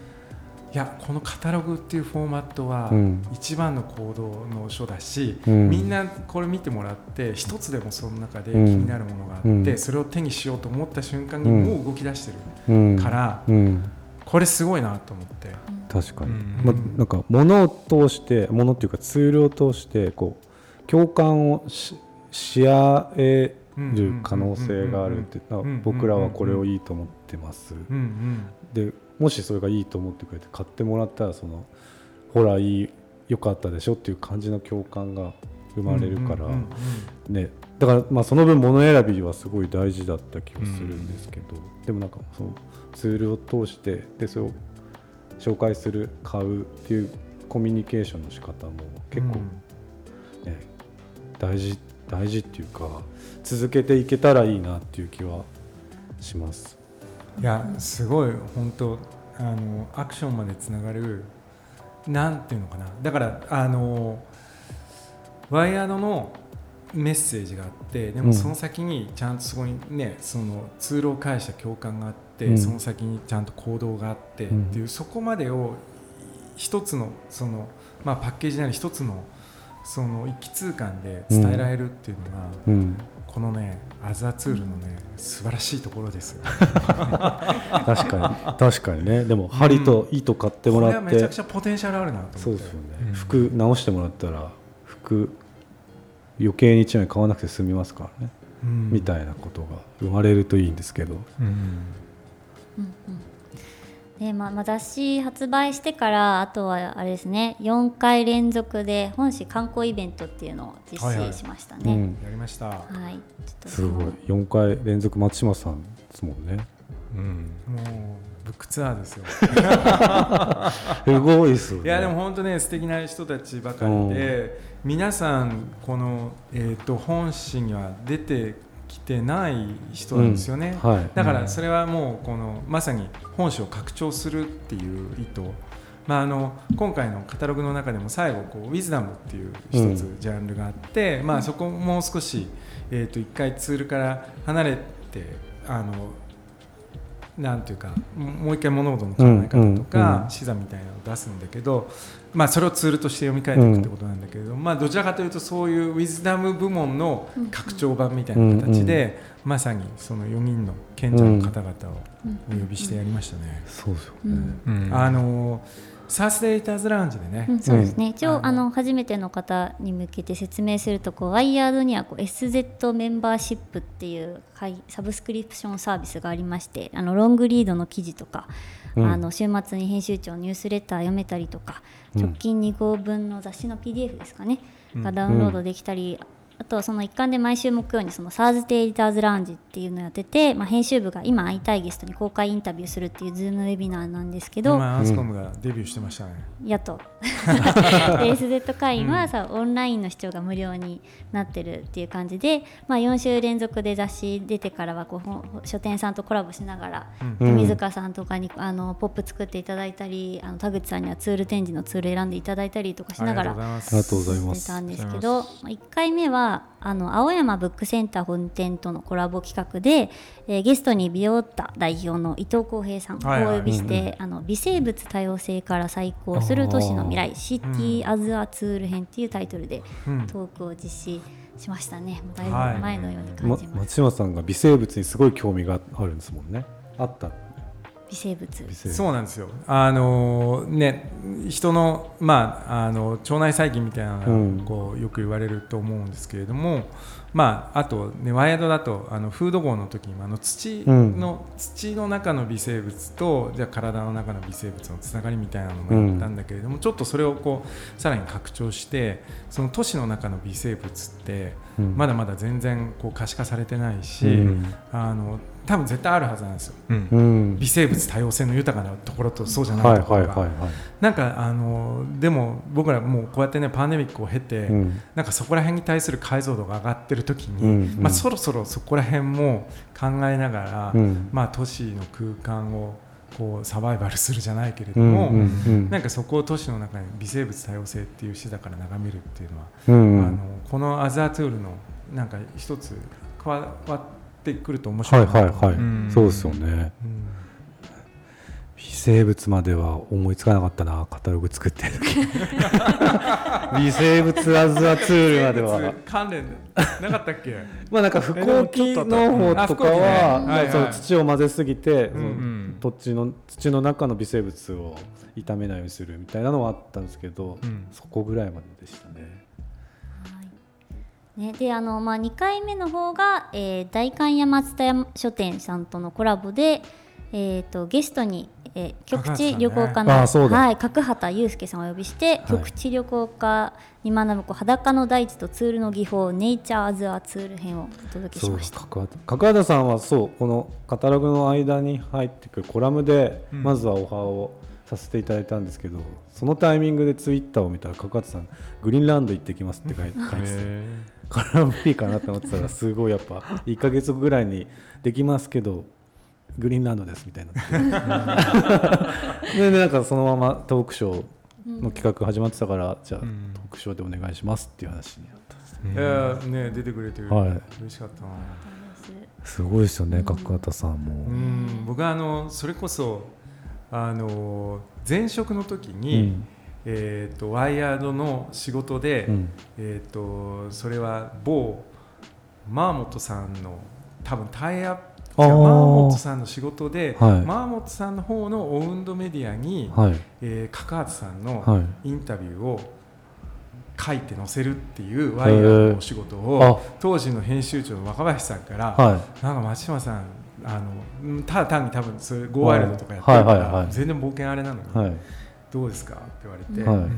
いやこのカタログっていうフォーマットは
うん。
一番の行動の書だし、
うん。
みんなこれ見てもらって一つでもその中で気
うん。
になるものがあって、
うん。
それを手にしようと思った瞬間に
うん。
もう動き出してる
うん。
から、
うん。
これすごいなと思って。
確かに、
うん。
まあ、なんか物を通して物っていうかツールを通してこう共感をしし合える可能性があるって僕らはこれをいいと思ってますでもしそれがいいと思ってくれて買ってもらったらそのほらいいよかったでしょっていう感じの共感が生まれるから、ね、だからまあその分物選びはすごい大事だった気がするんですけど、でもなんかそのツールを通してでそれを紹介する買うっていうコミュニケーションの仕方も結構、ね大事大事っていうか続けていけたらいいなっていう気はします。
いやすごい本当あのアクションまでつながるなんていうのかな。だからあのワイヤードのメッセージがあってで
うん。
もその先にちゃんとそこにねそのツールを介した共感があって、
うん。
その先にちゃんと行動があってっていう、そこまでを一つのその、まあ、パッケージなり一つのその一気通貫で伝えられるっていうのが、
うん、
このねアザーツールのね素晴らしいところですよ。
確かに。確かにね。でも針と糸買ってもらって、
これはめちゃくちゃポテンシャルあるなと思って。
そうですよね、
うん。
服直してもらったら服余計に1枚買わなくて済みますからね、
うん。
みたいなことが生まれるといいんですけど、
うん。
でまあまあ、雑誌発売してからあとはあれですね4回連続で本誌観光イベントっていうのを実
はいはい。
施しましたね。
うん、
やりました。
はい、ちょっと
すごい4回連続松島さんですもんね。
うん。
もうブックツアーですよ。
すごいですよね。
いやでも本当ね素敵な人たちばかりで皆さんこの、えー、と本誌には出てきてない人なんですよね、
うん。はい。
だからそれはもうこのまさに本誌を拡張するっていう意図まあ、あの今回のカタログの中でも最後こうウィズダムっていう一つジャンルがあって、まあ、そこもう少し、えー、と一回ツールから離れてあのなんていうかももう一回物事の考え方とか、
うんうん。
視座みたいなのを出すんだけど、まあ、それをツールとして読み替えていくってことなんだけれど、まあ、どちらかというとそういうウィズダム部門の拡張版みたいな形で、まさにその4人の賢者の方々をお呼びしてやりましたね。
そうですよ
ん。
うん。
あのサースデーターズラウンジでね、
うん、そうですね、一応
あの
あの初めての方に向けて説明するとこうワイヤードにはこう SZ メンバーシップっていう会サブスクリプションサービスがありましてあのロングリードの記事とか、
うん。
あの週末に編集長のニュースレター読めたりとか、
うん。
直近2号分の雑誌の PDF ですかね、
うん。
がダウンロードできたり、あとその一環で毎週木曜にその SARS デエディターズラウンジっていうのをやってて、まあ、編集部が今会いたいゲストに公開インタビューするっていうズームウェビナーなんですけど、
今アスコムがデビューしてましたね。
やっとで SZ 会員はさ、オンラインの視聴が無料になってるっていう感じで、まあ、4週連続で雑誌出てからはこう書店さんとコラボしながら、水川さんとかにあのポップ作っていただいたりあの田口さんにはツール展示のツール選んでいただいたりとかしながら
ありがとうございます
ありがとうございます
してたんですけど、まあ、1回目はあの青山ブックセンター本店とのコラボ企画で、えーゲストにビオッタ代表の伊藤浩平さんを
はいはい。
お呼びして、あの微生物多様性から再興する都市の未来シティ・アズ・ア・ツール編っていうタイトルで
うん。
トークを実施しましたね、だい
はい。
ぶ前のように感
ま
じます、
松島さんが微生物にすごい興味があるんですもんね。あった
微生物。
そうなんですよ。あのね、人のまああの腸内細菌みたいなのが、
うん。
こうよく言われると思うんですけれども、まあ、あと、ね、ワイヤードだとあのフード号の時にもあの土の、うん、土の中の微生物とじゃ体の中の微生物のつながりみたいなのもやったんだけれども、うん、ちょっとそれをこうさらに拡張してその都市の中の微生物ってまだまだ全然こう可視化されてないし、うん、あの多分絶対あるはずなんですよ、うん、微生物多様性の豊かなところとそうじゃないところが、はいはいはいはい、なんかあのでも僕らもうこうやってねパンデミックを経て、うん、なんかそこら辺に対する解像度が上がってる時に、うんうん、まあ、そろそろそこら辺も考えながら、うん、まあ、都市の空間をこうサバイバルするじゃないけれども、うんうんうん、なんかそこを都市の中に微生物多様性っていう視座から眺めるっていうのは、うんうん、あのこのアザートゥールのなんか一つ変わってくると面白い
はいはいはい、うん、そうですよね、うん、微生物までは思いつかなかったなカタログ作ってる 微生物アズアツールまでは。
関連なかったっけ
まあなんか不幸期の方とかは、ねはいはい、土を混ぜすぎて、うん、土地の土の中の微生物を傷めないようにするみたいなのはあったんですけど、うん、そこぐらいまででしたね。
ね、であの、まあ、2回目の方が、えー、代官山松田屋書店さんとのコラボで、えーと、ゲストに、えー、局地旅行家の、ね、はい、角畑祐介さんをお呼びして、はい、局地旅行家に学ぶこう裸の大地とツールの技法ネイチャーズアツール編をお届けしました。角
畑。さんはそうこのカタログの間に入ってくるコラムで、うん、まずはオファーをさせていただいたんですけどそのタイミングでツイッターを見たら角畑さんグリーンランド行ってきますって書いて書いて絡むいいかなと思ってたら すごいやっぱ1か月ぐらいにできますけどグリーンランドですみたいにな でなんかそのままトークショーの企画始まってたから、じゃあトークショーでお願いしますっていう話になった。
んです、ね出てくれて、はい、嬉しかったな。
すごいですよね角畑さんも。
うん。僕はあのそれこそあの前職の時に、うんえーと、ワイヤードの仕事で、うん、えーと、それは某マーモットさんの多分タイアップマーモットさんの仕事で、はい、マーモットさんの方のオウンドメディアに、はい、えー、角畑さんのインタビューを書いて載せるっていうワイヤードのお仕事を当時の編集長の若林さんから、はい、なんか松島さんあのただ単に多分それゴーワイルドとかやってるから、全然冒険あれなのに。どうですか?」って言われて、は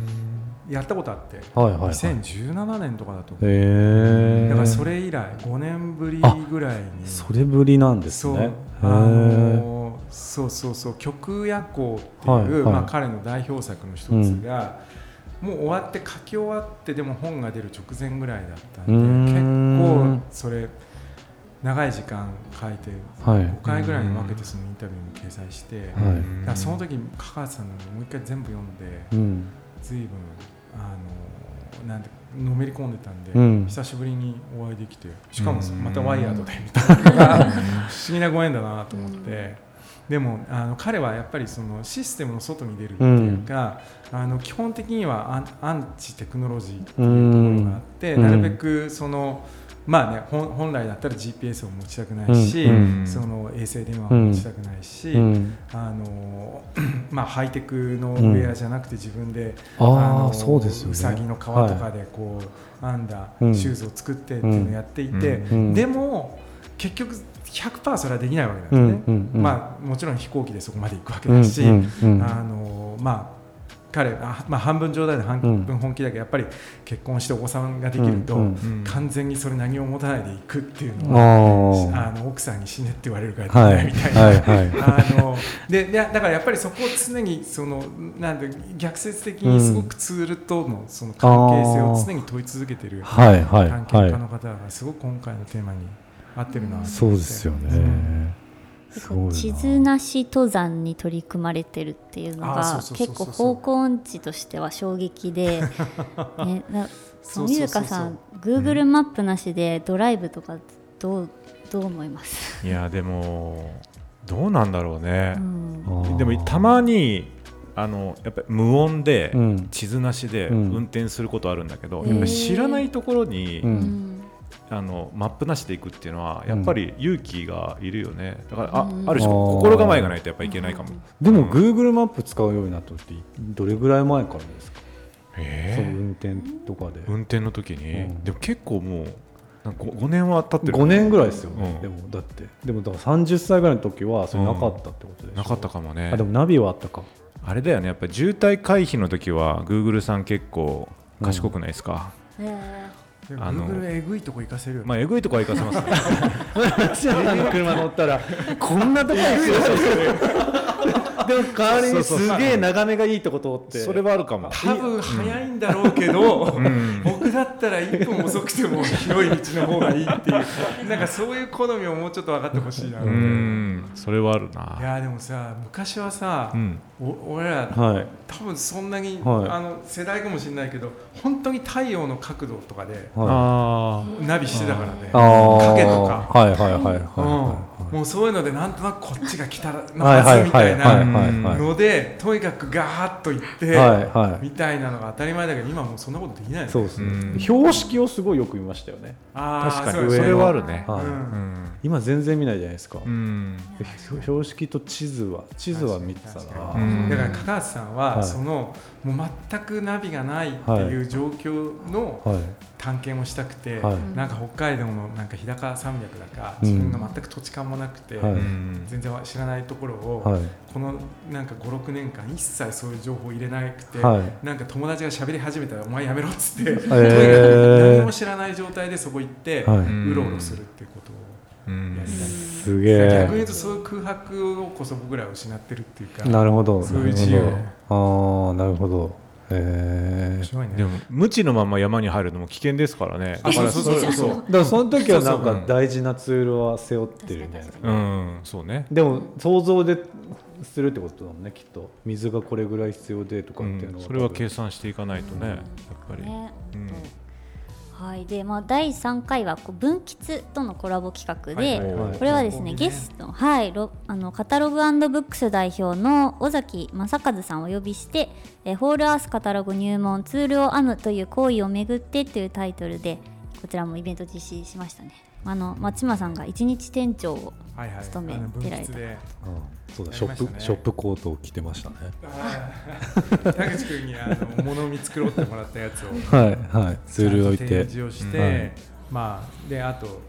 い、やったことあって、はいはいはい、2017年とかだと思う。だからそれ以来5年ぶりぐらいに。
それぶりなんですね。
そう。あのそうそうそう「曲夜行」っていう、はいはい、まあ、彼の代表作の一つが、うん、もう終わって書き終わってでも本が出る直前ぐらいだったんで結構それ長い時間書いて5回ぐらいに分けてそのインタビューに掲載して、はい、その時香川さんのもう一回全部読んで、うん、随分あのなんてのめり込んでたんで、うん、久しぶりにお会いできてしかもまたワイヤードで みたいな。のが不思議なご縁だなと思って。でもあの彼はやっぱりそのシステムの外に出るっていうか、うん、あの基本的にはアンアンチテクノロジーっていうところがあって、うん、なるべくその。まあね、本来だったら GPS を持ちたくないし、うんうん、その衛星電話を持ちたくないし、うん、あの まあ、ハイテクのウェアじゃなくて自分で、
うん、あのそうですよ、ね、
うさぎの皮とかでこう、はい、編んだシューズを作ってっていうのをやっていて、でも結局100%それはできないわけなんですね、まあ、もちろん飛行機でそこまで行くわけだし、あのまあ彼あ、まあ、半分冗談で半分本気だけど、やっぱり結婚してお子さんができると、完全にそれ何も持たないでいくっていうのは、あの奥さんに死ねって言われるからできない。みたいな、はい。はい。はい、あのでだからやっぱりそこを常にそのなんで逆説的にすごくツールとのその関係性を常に問い続けてい。る探検家の方がすごく今回のテーマに合ってるなと思って。
そうですよね、
地図なし登山に取り組まれてるっていうのが結構方向音痴としては衝撃で、ね、水香さん Google マップなしでドライブとかどうどう思います？
いやでもどうなんだろうね、うん、でもたまにあのやっぱり無音で、地図なしで運転することあるんだけど、うん、やっぱ知らないところに、うんあのマップなしで行くっていうのはやっぱり勇気がいるよね、だからあある種心構えがないとやっぱいけないかも。
でも Google マップ使うようになったってどれぐらい前からですか？えー、運転とかで。
運転の時に、うん、でも結構もうなんか 5, 年は経ってる
5年ぐらいですよ、ね。
うん。
でもだって。でもだから30歳ぐらいの時はそれなかったってことでしょ、
なかったかもね。
あでもナビはあったか。
あれだよね。やっぱり渋滞回避の時はグーグルさん結構賢くないですか、
で
あの
えぐいとこ行かせる
まあえぐいとこは行かせますね。
車乗ったら。こんなとこですよ でも代わりにすげえ眺めがいいとこ通って。
それはあるかも。
多分早いんだろうけど、
ん。
僕だったら1分遅くても広い道の方がいいっていう。なんかそういう好みをもうちょっと分かってほしいな、
う
い
ん。それはあるな。
やでもさ昔はさ、
うん。
お俺ら
はい。
多分そんなに、
はい。
あの世代かもしれないけど本当に太陽の角度とかで
は
あ
ナビしてたからね。影とか。
はいはいはいはい。
うん、もうそういうのでなんとなくこっちが来たらの
はいは
はい。ずみたい
はいはい
なのでとにかくガーッと行って、みたいなのが当たり前だけど今もうそんなことできない
そうですね。
うん。
標識をすごいよく見ましたよね。
あー
確かに。
そ
れはあるね。
今全然見ないじゃないですか。
うん。
標識と地図は地図は見てた
確
ら
か
うん。
だから高橋さんは、
はい。
そのもう全くナビがないっていう状況の
はい
探検をしたくて、
はい。
なんか北海道のなんか日高山脈だか
うん。
自分が全く土地勘もなくて、
はい。
うん
全然知らないところを、
はい。
このなんか56年間一切そういう情報を入れなくて、
はい。
なんか友達が喋り始めたらお前やめろっつって、とにかく
ー
何も知らない状態でそこ行って、
はいう
ろうろするっていうことを
うん。
やりたい。
すげえ。
逆に言うとそういう空白をこそ僕らは失ってるっていうか
なるほど。
そういう自由。
なるほど。ああなるほどへえ
ね。
でも無知のまま山に入るのも危険ですからね。
あそうそうそう。そう
だからその時はなんか大事なツールは背負ってるんじゃな。いですか
うん。そうね。
でも想像でするってことだもんねきっと。水がこれぐらい必要でとかっていうのは、
うん。それは計算していかないとねやっぱり。
ね。
うん
はい。でまあ、第3回はこう分吉とのコラボ企画で、
はいはい
はい。
これはですね
ね
ゲスト、はい、ロあのカタログブックス代表の尾崎正和さんをお呼びして「えーホールアースカタログ入門ツールを編むという行為をめぐって」というタイトルでこちらもイベント実施しましたね。あの松島さんが一日店長を
はいはい。
勤めてられた。
泌で。
うん。そうだ
ね。
ショップショップコートを着てましたね。
田口君にあの物を見繕ってもらったやつを。
はいはい。ツール置いて。
と展示をして、
はい
まあであと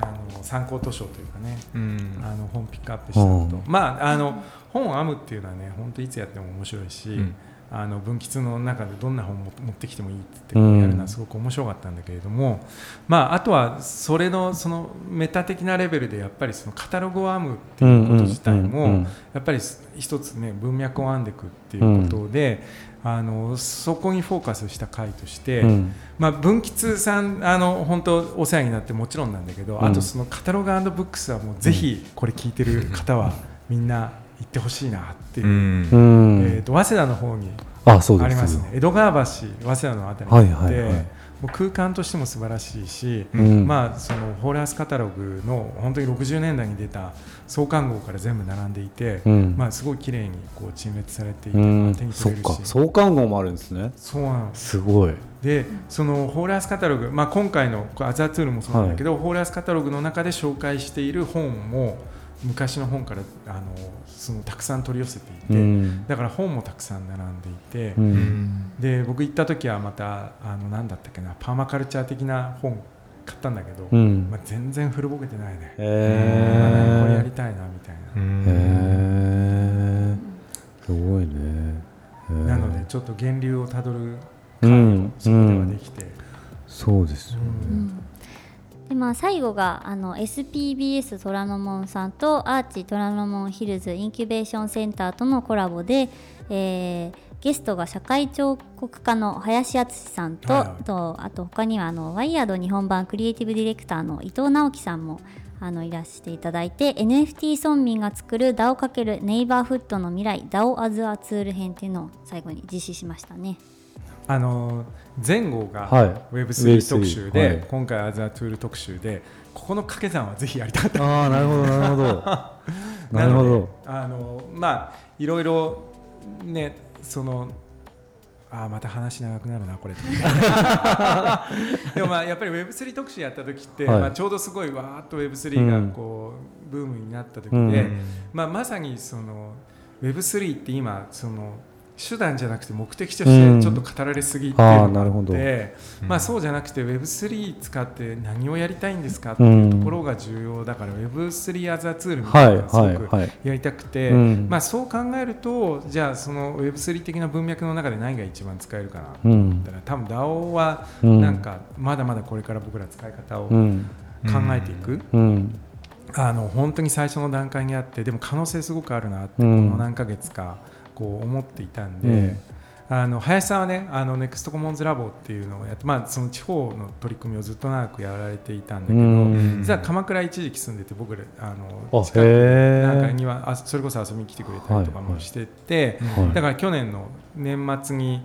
あの参考図書というかね。
うん。
あの本ピックアップしたのと、
うん。
まああの本を編むっていうのはね本当いつやっても面白いし、
うん
あの分吉の中でどんな本も持ってきてもいいってやるのはすごく面白かったんだけれども、まああとはそれのそのメタ的なレベルでやっぱりそのカタログを編むっていうこと自体も、やっぱり一つね文脈を編んでいくっていうことで、あのそこにフォーカスした回として、
うん。
まあ、文吉さんあの本当お世話になってもちろんなんだけど、
うん。
あとそのカタログブックスはもうぜひこれ聞いてる方はみんな行ってほしいなっていう。う、
ん。
うん。
えー、と早稲田の方に
あそうです。
ありますね。江戸川橋早稲田のあたり。に
はい
あって、
はいはい。
もう空間としても素晴らしいし、
うん。
まあ、そのホールアースカタログの本当に60年代に出た創刊号から全部並んでいて、
うん。
まあ、すごい綺麗にこう陳列されていて、
うん。
手に取れるし。
創刊号もあるんですね。
そうなの
す。ごい。
でそのホールアースカタログ、まあ、今回のアザーツールもそうなんだけど、ホールアースカタログの中で紹介している本も昔の本からあのそのたくさん取り寄せていて、
うん。
だから本もたくさん並んでいて、
う
うん。ん
で僕行った時はまたあの何だったっけなパーマカルチャー的な本買ったんだけど、
うん。
まあ、全然古ぼけてないね、
へ
これや
え
りたいなみたいな。
へえすごいね。へー。
なのでちょっと源流をたどる
う
回
ん。
もそこではできて、
そうですよね。
うんでまあ、最後があの SPBS 虎ノ門さんとアーチ虎ノ門ヒルズインキュベーションセンターとのコラボで、えーゲストが社会彫刻家の林敦さんと,、
はいはい
とあと他にはあのワイヤード日本版クリエイティブディレクターの伊藤直樹さんもあのいらしていただいて NFT 村民が作る DAO× ネイバーフットの未来 DAO as a ツール編っていうのを最後に実施しましたね。
あの前後が
はい。
Web3 特集で、
はい。
今回は The Tool 特集でここの掛け算はぜひやりたかった。
ああなるほどなるほど。なるほど。
あのまあいろいろねそのあーまた話長くなるなこれ。でもまあやっぱり Web3 特集やった時って、
はい。
まあ、ちょうどすごいわーっと Web3 がこう、ブームになった時で、
うん。
まあ、まさにその Web3 って今その手段じゃなくて目的としてちょっと語られすぎっていうのがあって、
うん
まあ、そうじゃなくて Web3 使って何をやりたいんですかっていうところが重要だから Web3 アザツールみたいなのがすごくやりたくて、
うん。
まあ、そう考えるとじゃあその Web3 的な文脈の中で何が一番使えるかなと
う
思っ
ん
たら多分 DAO は
うん。
なんかまだまだこれから僕ら使い方を考
うん。
えていく、
うん。
あの本当に最初の段階にあってでも可能性すごくあるなってこ
うん。
の何ヶ月かこう思っていたんで、
うん。
あの林さんはねあのネクストコモンズラボっていうのをやって、まあ、その地方の取り組みをずっと長くやられていたんだけど、
うん。
実は鎌倉一時期住んでて僕らあの
あ
近くなんかにはあそれこそ遊びに来てくれたりとかもしてて、
はい。
だから去年の年末に、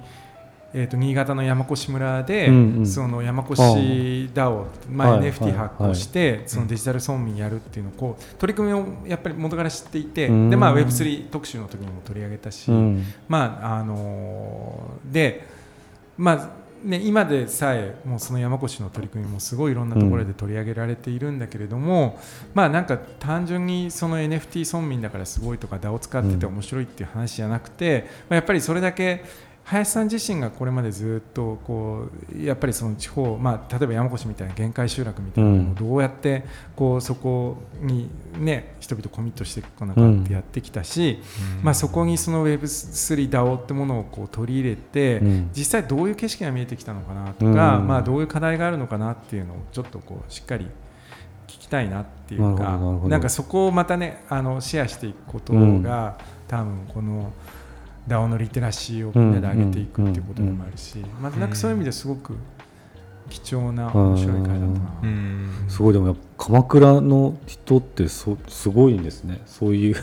えー、と新潟の山越村で、
うんうん。
その山越 DAO、まあ、
はい
NFT 発行して、そのデジタル村民やるっていうのをこう取り組みをやっぱり元から知っていて、
うん。
でまあ、Web3 特集の時にも取り上げたし、
うん。
まああのーでまあね、今でさえもうその山越の取り組みもすごいいろんなところで取り上げられているんだけれども、まあなんか単純にその NFT 村民だからすごいとか DAO 使ってて面白いっていう話じゃなくて、まあ、やっぱりそれだけ林さん自身がこれまでずっとこうやっぱりその地方、まあ、例えば山越みたいな限界集落みたいなのをどうやってこうそこに、ね、人々コミットしていくのかってやってきたし、まあ、そこにその Web3 DAO ってものをこう取り入れて、
うん
実際どういう景色が見えてきたのかなとか、
うん。
まあ、どういう課題があるのかなっていうのをちょっとこうしっかり聞きたいなっていうか
な
んかそこをまたねあのシェアしていくことが、多分この DAO のリテラシーをみんなで上げていくっていうことでもあるし、まあ、なんかそういう意味ですごく貴重な面白い回だったな。
うん。
すごいでもやっぱ鎌倉の人ってそすごいんですね。そういう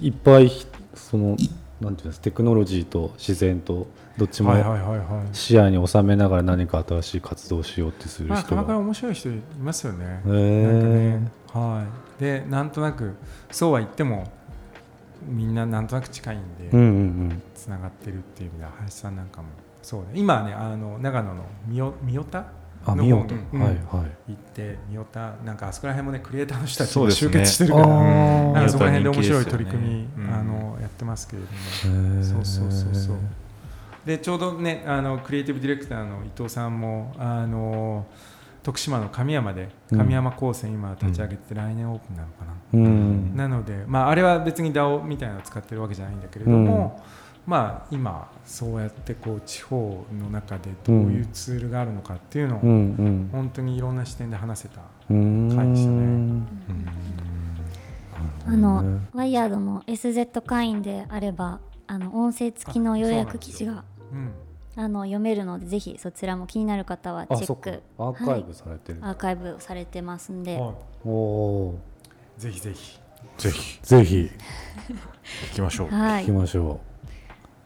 いっぱいそのなんていうんですテクノロジーと自然とどっちも
はいはいはいはい。
視野に収めながら何か新しい活動をしようってする
まあ、
人
鎌倉
が。
面白い人いますよね。
へ
なんか
ー
ね。はい、でなんとなくそうは言ってもみんななんとなく近いんで、つながってるっていう意味では林さんなんかもそうね。今はねあの長野の三代田？
あ
の方
見ようと、
うん。
はいはい。
行って三代田なんかあそこら辺もねクリエイターの人たちも
そうですね。
集結してるから、
あー。
なんかそこら辺で面白い取り組み、
うん
あのやってますけれど
へ
も、
ー。
そうそうそうそう。でちょうどねあのクリエイティブディレクターの伊藤さんもあの徳島の神山で
うん。
神山高専今立ち上げて来年オープンなのかな、
うん。
なので、まあ、あれは別に DAO みたいなのを使ってるわけじゃないんだけれども、まあ、今そうやってこう地方の中でどういうツールがあるのかっていうのを、
うんうん。
本当にいろんな視点で話せた、でしたね。
あのワイヤードの SZ 会員であればあの音声付きの要約記事が
うん、
あの読めるのでぜひそちらも気になる方はチェック。
アーカイブされてる、
アーカイブされてますんで、
は
おお
いぜひぜひ。
ぜひ。
ーぜひ。
行きましょう。
はい。
行きましょ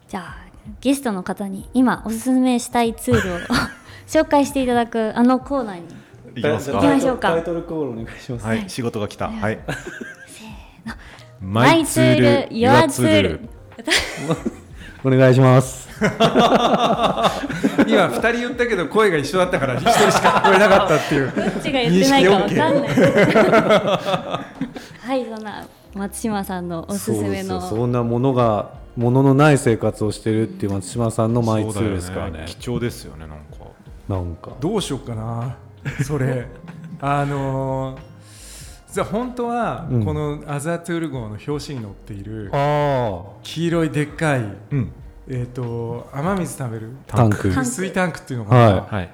じゃあゲストの方に今おすすめしたいツールを 紹介していただくあのコーナーに。
う
行きますか。
行きましょうか。
タイトルコールお願いします、
はい。仕事が来た。はい。
マイツール Your ツール。
お願いします
今2人言ったけど声が一緒だったから1人しか聞こえなかったっていう。
どっちが言ってないかわかんない。はいそんな松島さんのおすすめの。
そうですよ。そんなものがもののない生活をしてるっていう松島さんのマイツールですからね。
貴重ですよねなんか。
なんか。
どうしようかなそれ。あのー実は本当は
うん。
この「アザートゥール号」の表紙に載っている
あ
黄色いでっかい、
うん
えー、と雨水食べる
タンク。
水タンクっていうのが、
は
はい。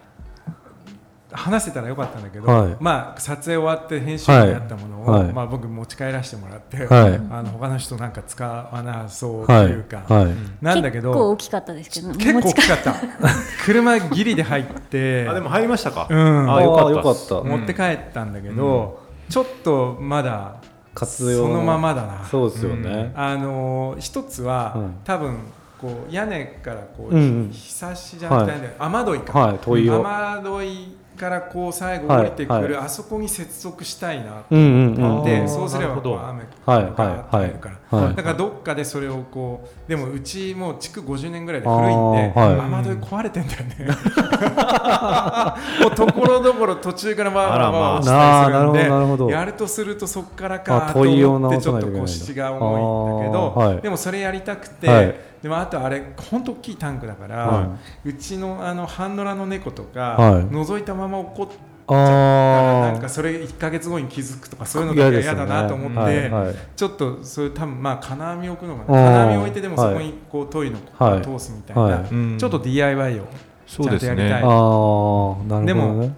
話せたらよかったんだけど、
はい。
まあ、撮影終わって編集にあったものを、
はい。はい。
まあ、僕持ち帰らせてもらって、
はい。
あの他の人なんか使わなそうと
はい。
い。うか、
はい
なんだけど
結構大きかったですけど
結構大きかった。車ギリで入って
あでも入りましたか？
うん。
あよかった。
あーよかった。
持って帰ったんだけど、ちょっとまだ
活用
そのままだな。
そうですよね、
あのー一つは、
うん。
多分こう屋根からこう、ひさしじゃなくて、
はい。
雨どいか、
はい。
雨どいからこう最後降りてくる、あそこに接続したいな
うんうんうん。
で
あー
そうすれば雨
はい
ガーッと入るから、
はいはい。
だからどっかでそれをこうでもうちもう築50年ぐらいで古いんで雨どい壊れてんだよね。もうところどころ途中からわーわーわー落ちたりするんで
あらまあなるほどなるほど。
やるとするとそこからかと思ってちょっと腰が重いんだけど、でもそれやりたくて、
はい。
でもあとあれ本当大きいタンクだから、
は
うちのあの半野良の猫とか、
はい。
覗いたまま怒って
あ
なん
あ
かそれ1か月後に気づくとかそういうのだけは嫌だなと思って、
はいはい。
ちょっとそういう多分まあ金網置くのか
うん
な金網置いてでもそこ
はい
にこうトイの
はい。
通すみたいな、
はい。
うん。
ちょっと DIY をちゃんとやりたい。
ね。
でも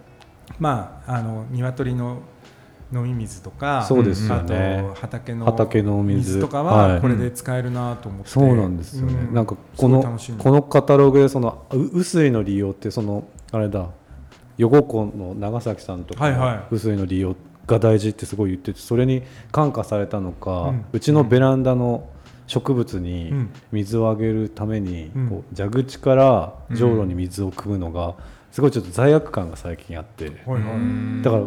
まああの鶏の飲み水とか
そうですよ
あ
ね
と畑の
畑の水。
水とか
は
はい。これで使えるなと思って、
そうなんですよね、
うん。
なんかこのこのカタログでそのう雨水の利用ってそのあれだ横湖の長崎さんとか
はいはい。
の雨水の利用が大事ってすごい言っててそれに感化されたのか、
う
うんちのベランダの植物に
うん。
水をあげるために、
うん。
こう蛇口からじょうろに水を汲むのがすごいちょっと罪悪感が最近あって。
はいはい。
だから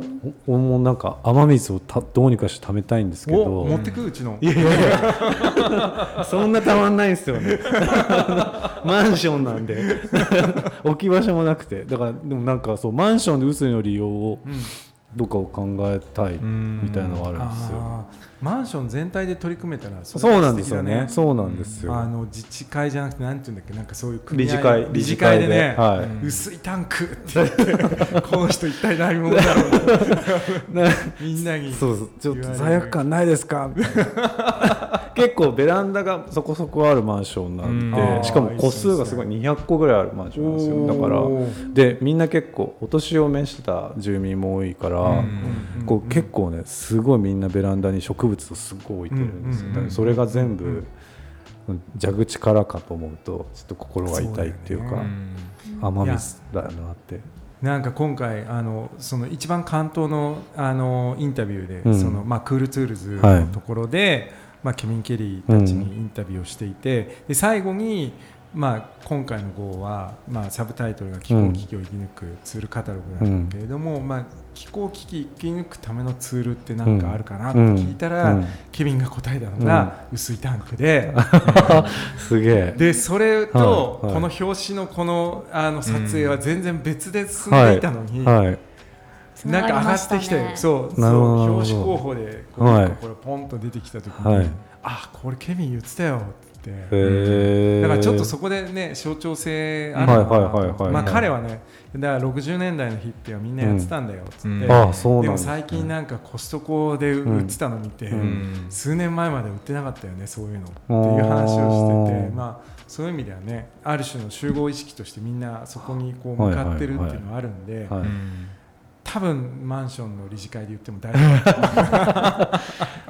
お俺もなんか雨水をたどうにかして貯めたいんですけど。
お持ってくうちの。
いやいやいや。そんなたまんないんですよね。マンションなんで。置き場所もなくて。だからでもなんかそうマンションで雨水の利用を
うん。
どっかを考えたいみたいなのがあるんですよ
マンション全体で取り組めたられ
そうなんですよね。そうなんですよ。
あの自治会じゃなくてなんていうんだっけなんかそういう
理事会
理事会でね、
はい。
薄いタンクって言ってこの人一体何者だろう
ね
みんなに
そうそうちょっと罪悪感ないですか？結構ベランダがそこそこあるマンションなん
うん。
で
あー
しかも個数がすごい200個ぐらいあるマンションなんですよ。だからでみんな結構お年を召した住民も多いから、
うん。
こう結構ねすごいみんなベランダに植物をすごい置いてるんですよ、それが全部蛇口からかと思うとちょっと心が痛いっていうか雨水だよなって。
なんか今回あのその一番巻頭のあのインタビューで、
うん。
そのまあ、 Cool Tools
はい。
のところで、まあ、ケビン・ケリーたちにインタビューをしていて、で最後に、まあ、今回の号は、まあ、サブタイトルが「気候危機を生き抜くツールカタログ」なんだけれども、まあ、気候危機生き抜くためのツールって何かあるかなって聞いたら、
うん。
ケビンが答えたのが、雨水タンクで。
すげえ。
でそれと
はいはい
この表紙のこのあの撮影は全然別で進んでいたのに、
はい。
なんか上がってきて、
う
そうそう表紙候補でこう
はい。
これポンと出てきた時に、
はい。
あこれケビン言ってたよって。だからちょっとそこでね象徴性あるまあ彼はねだから60年代のヒッピーはみんなやってたんだよっつって、
うん。
うなんですね。
でも最近なんかコストコで売ってたの見て、
うん。
数年前まで売ってなかったよねそういうのっていう話をしてて。まあそういう意味ではねある種の集合意識としてみんなそこにこう向かってるっていうのがあるんで、
はい
多分マンションの理事会で言っても大丈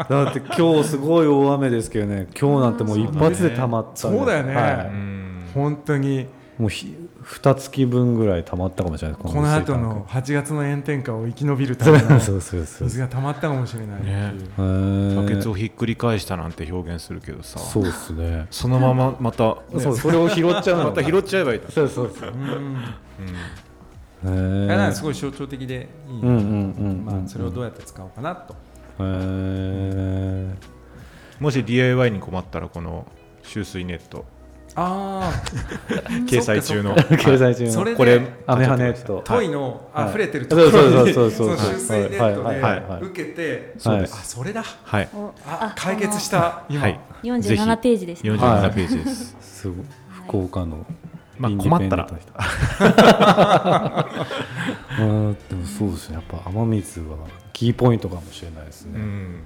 夫
だ って今日すごい大雨ですけどね今日なんてもう一発で溜まったんで
そうだよね。
はい。
うん。
本当に。
もうひ二月分ぐらい溜まったかもしれない
この後の
水
8月の炎天下を生き延びるための
そうそうそう
水が溜まったかもしれないっていう、
へー
バケツをひっくり返したなんて表現するけどさ。
そうですね。
そのまままた
そうそれを拾っちゃうの。
また拾っちゃえばいい。と
そうそうそう。
うん。
へー。
だからすごい象徴的でいいな、
うんうんうん
まあ、それをどうやって使おうかなと、
もし DIY に困ったらこの集水ネット。
あ
掲載中の。
掲載中の。
これ
アメハネット。
トイの
はい。
溢れてるところに
そうそうそう
そ
そう。そう
の集水ネット
はいはいはい。
で受けて
そうです。
あそれだ。
はい。
お
あ解決した今、
はい。
47ページですね。
47ページです。
すごい。福岡の
まあ
インディペンデントの人。あーでもそうですね。やっぱ雨水はキーポイントかもしれないですね、
うん。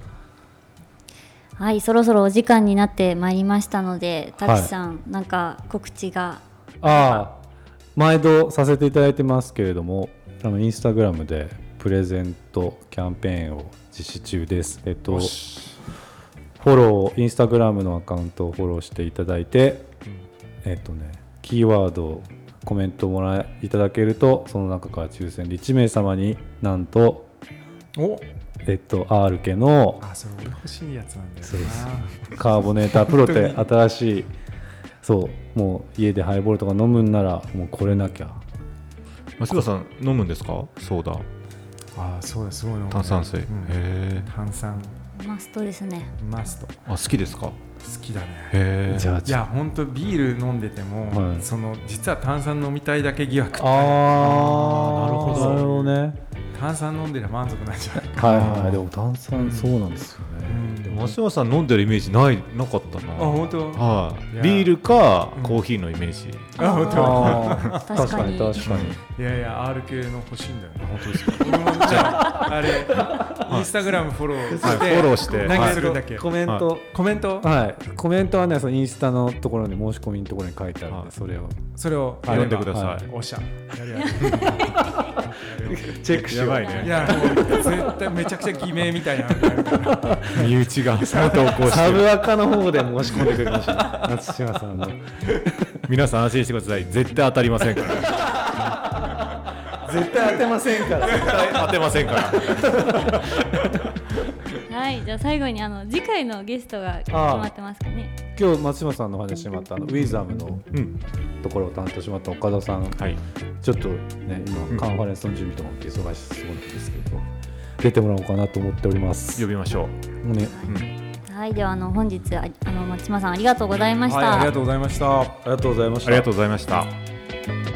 はい、そろそろお時間になってまいりましたので、たきさん、なんか告知が。
ああ毎度させていただいてますけれどもあのインスタグラムでプレゼントキャンペーンを実施中です。えっとフォローインスタグラムのアカウントをフォローしていただいて、えっとねキーワードコメントをもらいただけるとその中から抽選で1名様になんと
お。
えっと R 家の
あそれ俺欲しいやつなんだよな。
カーボネータープロって
本
新しいそうもう家でハイボールとか飲むんならもうこれなきゃ。
松川さん飲むんですか？ソーダ。
あそうだすごいの
炭酸水。へ
うん。
え
炭酸。
マストですね。
マスト。
あ好きですか？
好きだね。
じゃあ
いや本当ビール飲んでても、
はい。
その実は炭酸飲みたいだけ疑惑って。
ああ
なるほど。
なるほどね
炭酸飲んでりゃ満足なんじゃないか
はいはい。でも炭酸そうなんですよね、
うん。
松島さん飲んでるイメージないなかったな。
あ本当？
はい。ビールか
うん。
コーヒーのイメージ、
あ本当？
確かに。
確かに
いやいや R 系の欲しいんだよね。
本当ですか？
俺もじゃあ。あれインスタグラムフォローして、
はい。フォローして。
何するだけ、
コメント。
コメント？
はい。コメントはねそのインスタのところに申し込みのところに書いてあるん
はい。
でそれを。
それを
読んでください、
はい。
おっしゃ。やるやる。
チェックし
やばいね。
いやもう絶対めちゃくちゃ偽名みたいな
身内が投稿して。
サブ
る
アカの方で申し込んでくれました松島さんの
皆さん安心してください。絶対当たりませんから。
絶対当てませんから。
絶対当てませんから
はいじゃあ最後にあの次回のゲストが決まってますかね。
今日松島さんのお話しまったあのウィザムの
うん。
ところを担当しまった岡田さん。
はい。
ちょっとね今カンファレンスの準備とかも忙しそうなんですけど出てもらおうかなと思っております。
呼びましょう、
ね。
うん、
はいではあの本日ああの松島さんありがとうございました、
はいありがとうございました。
ありがとうございました。
ありがとうございました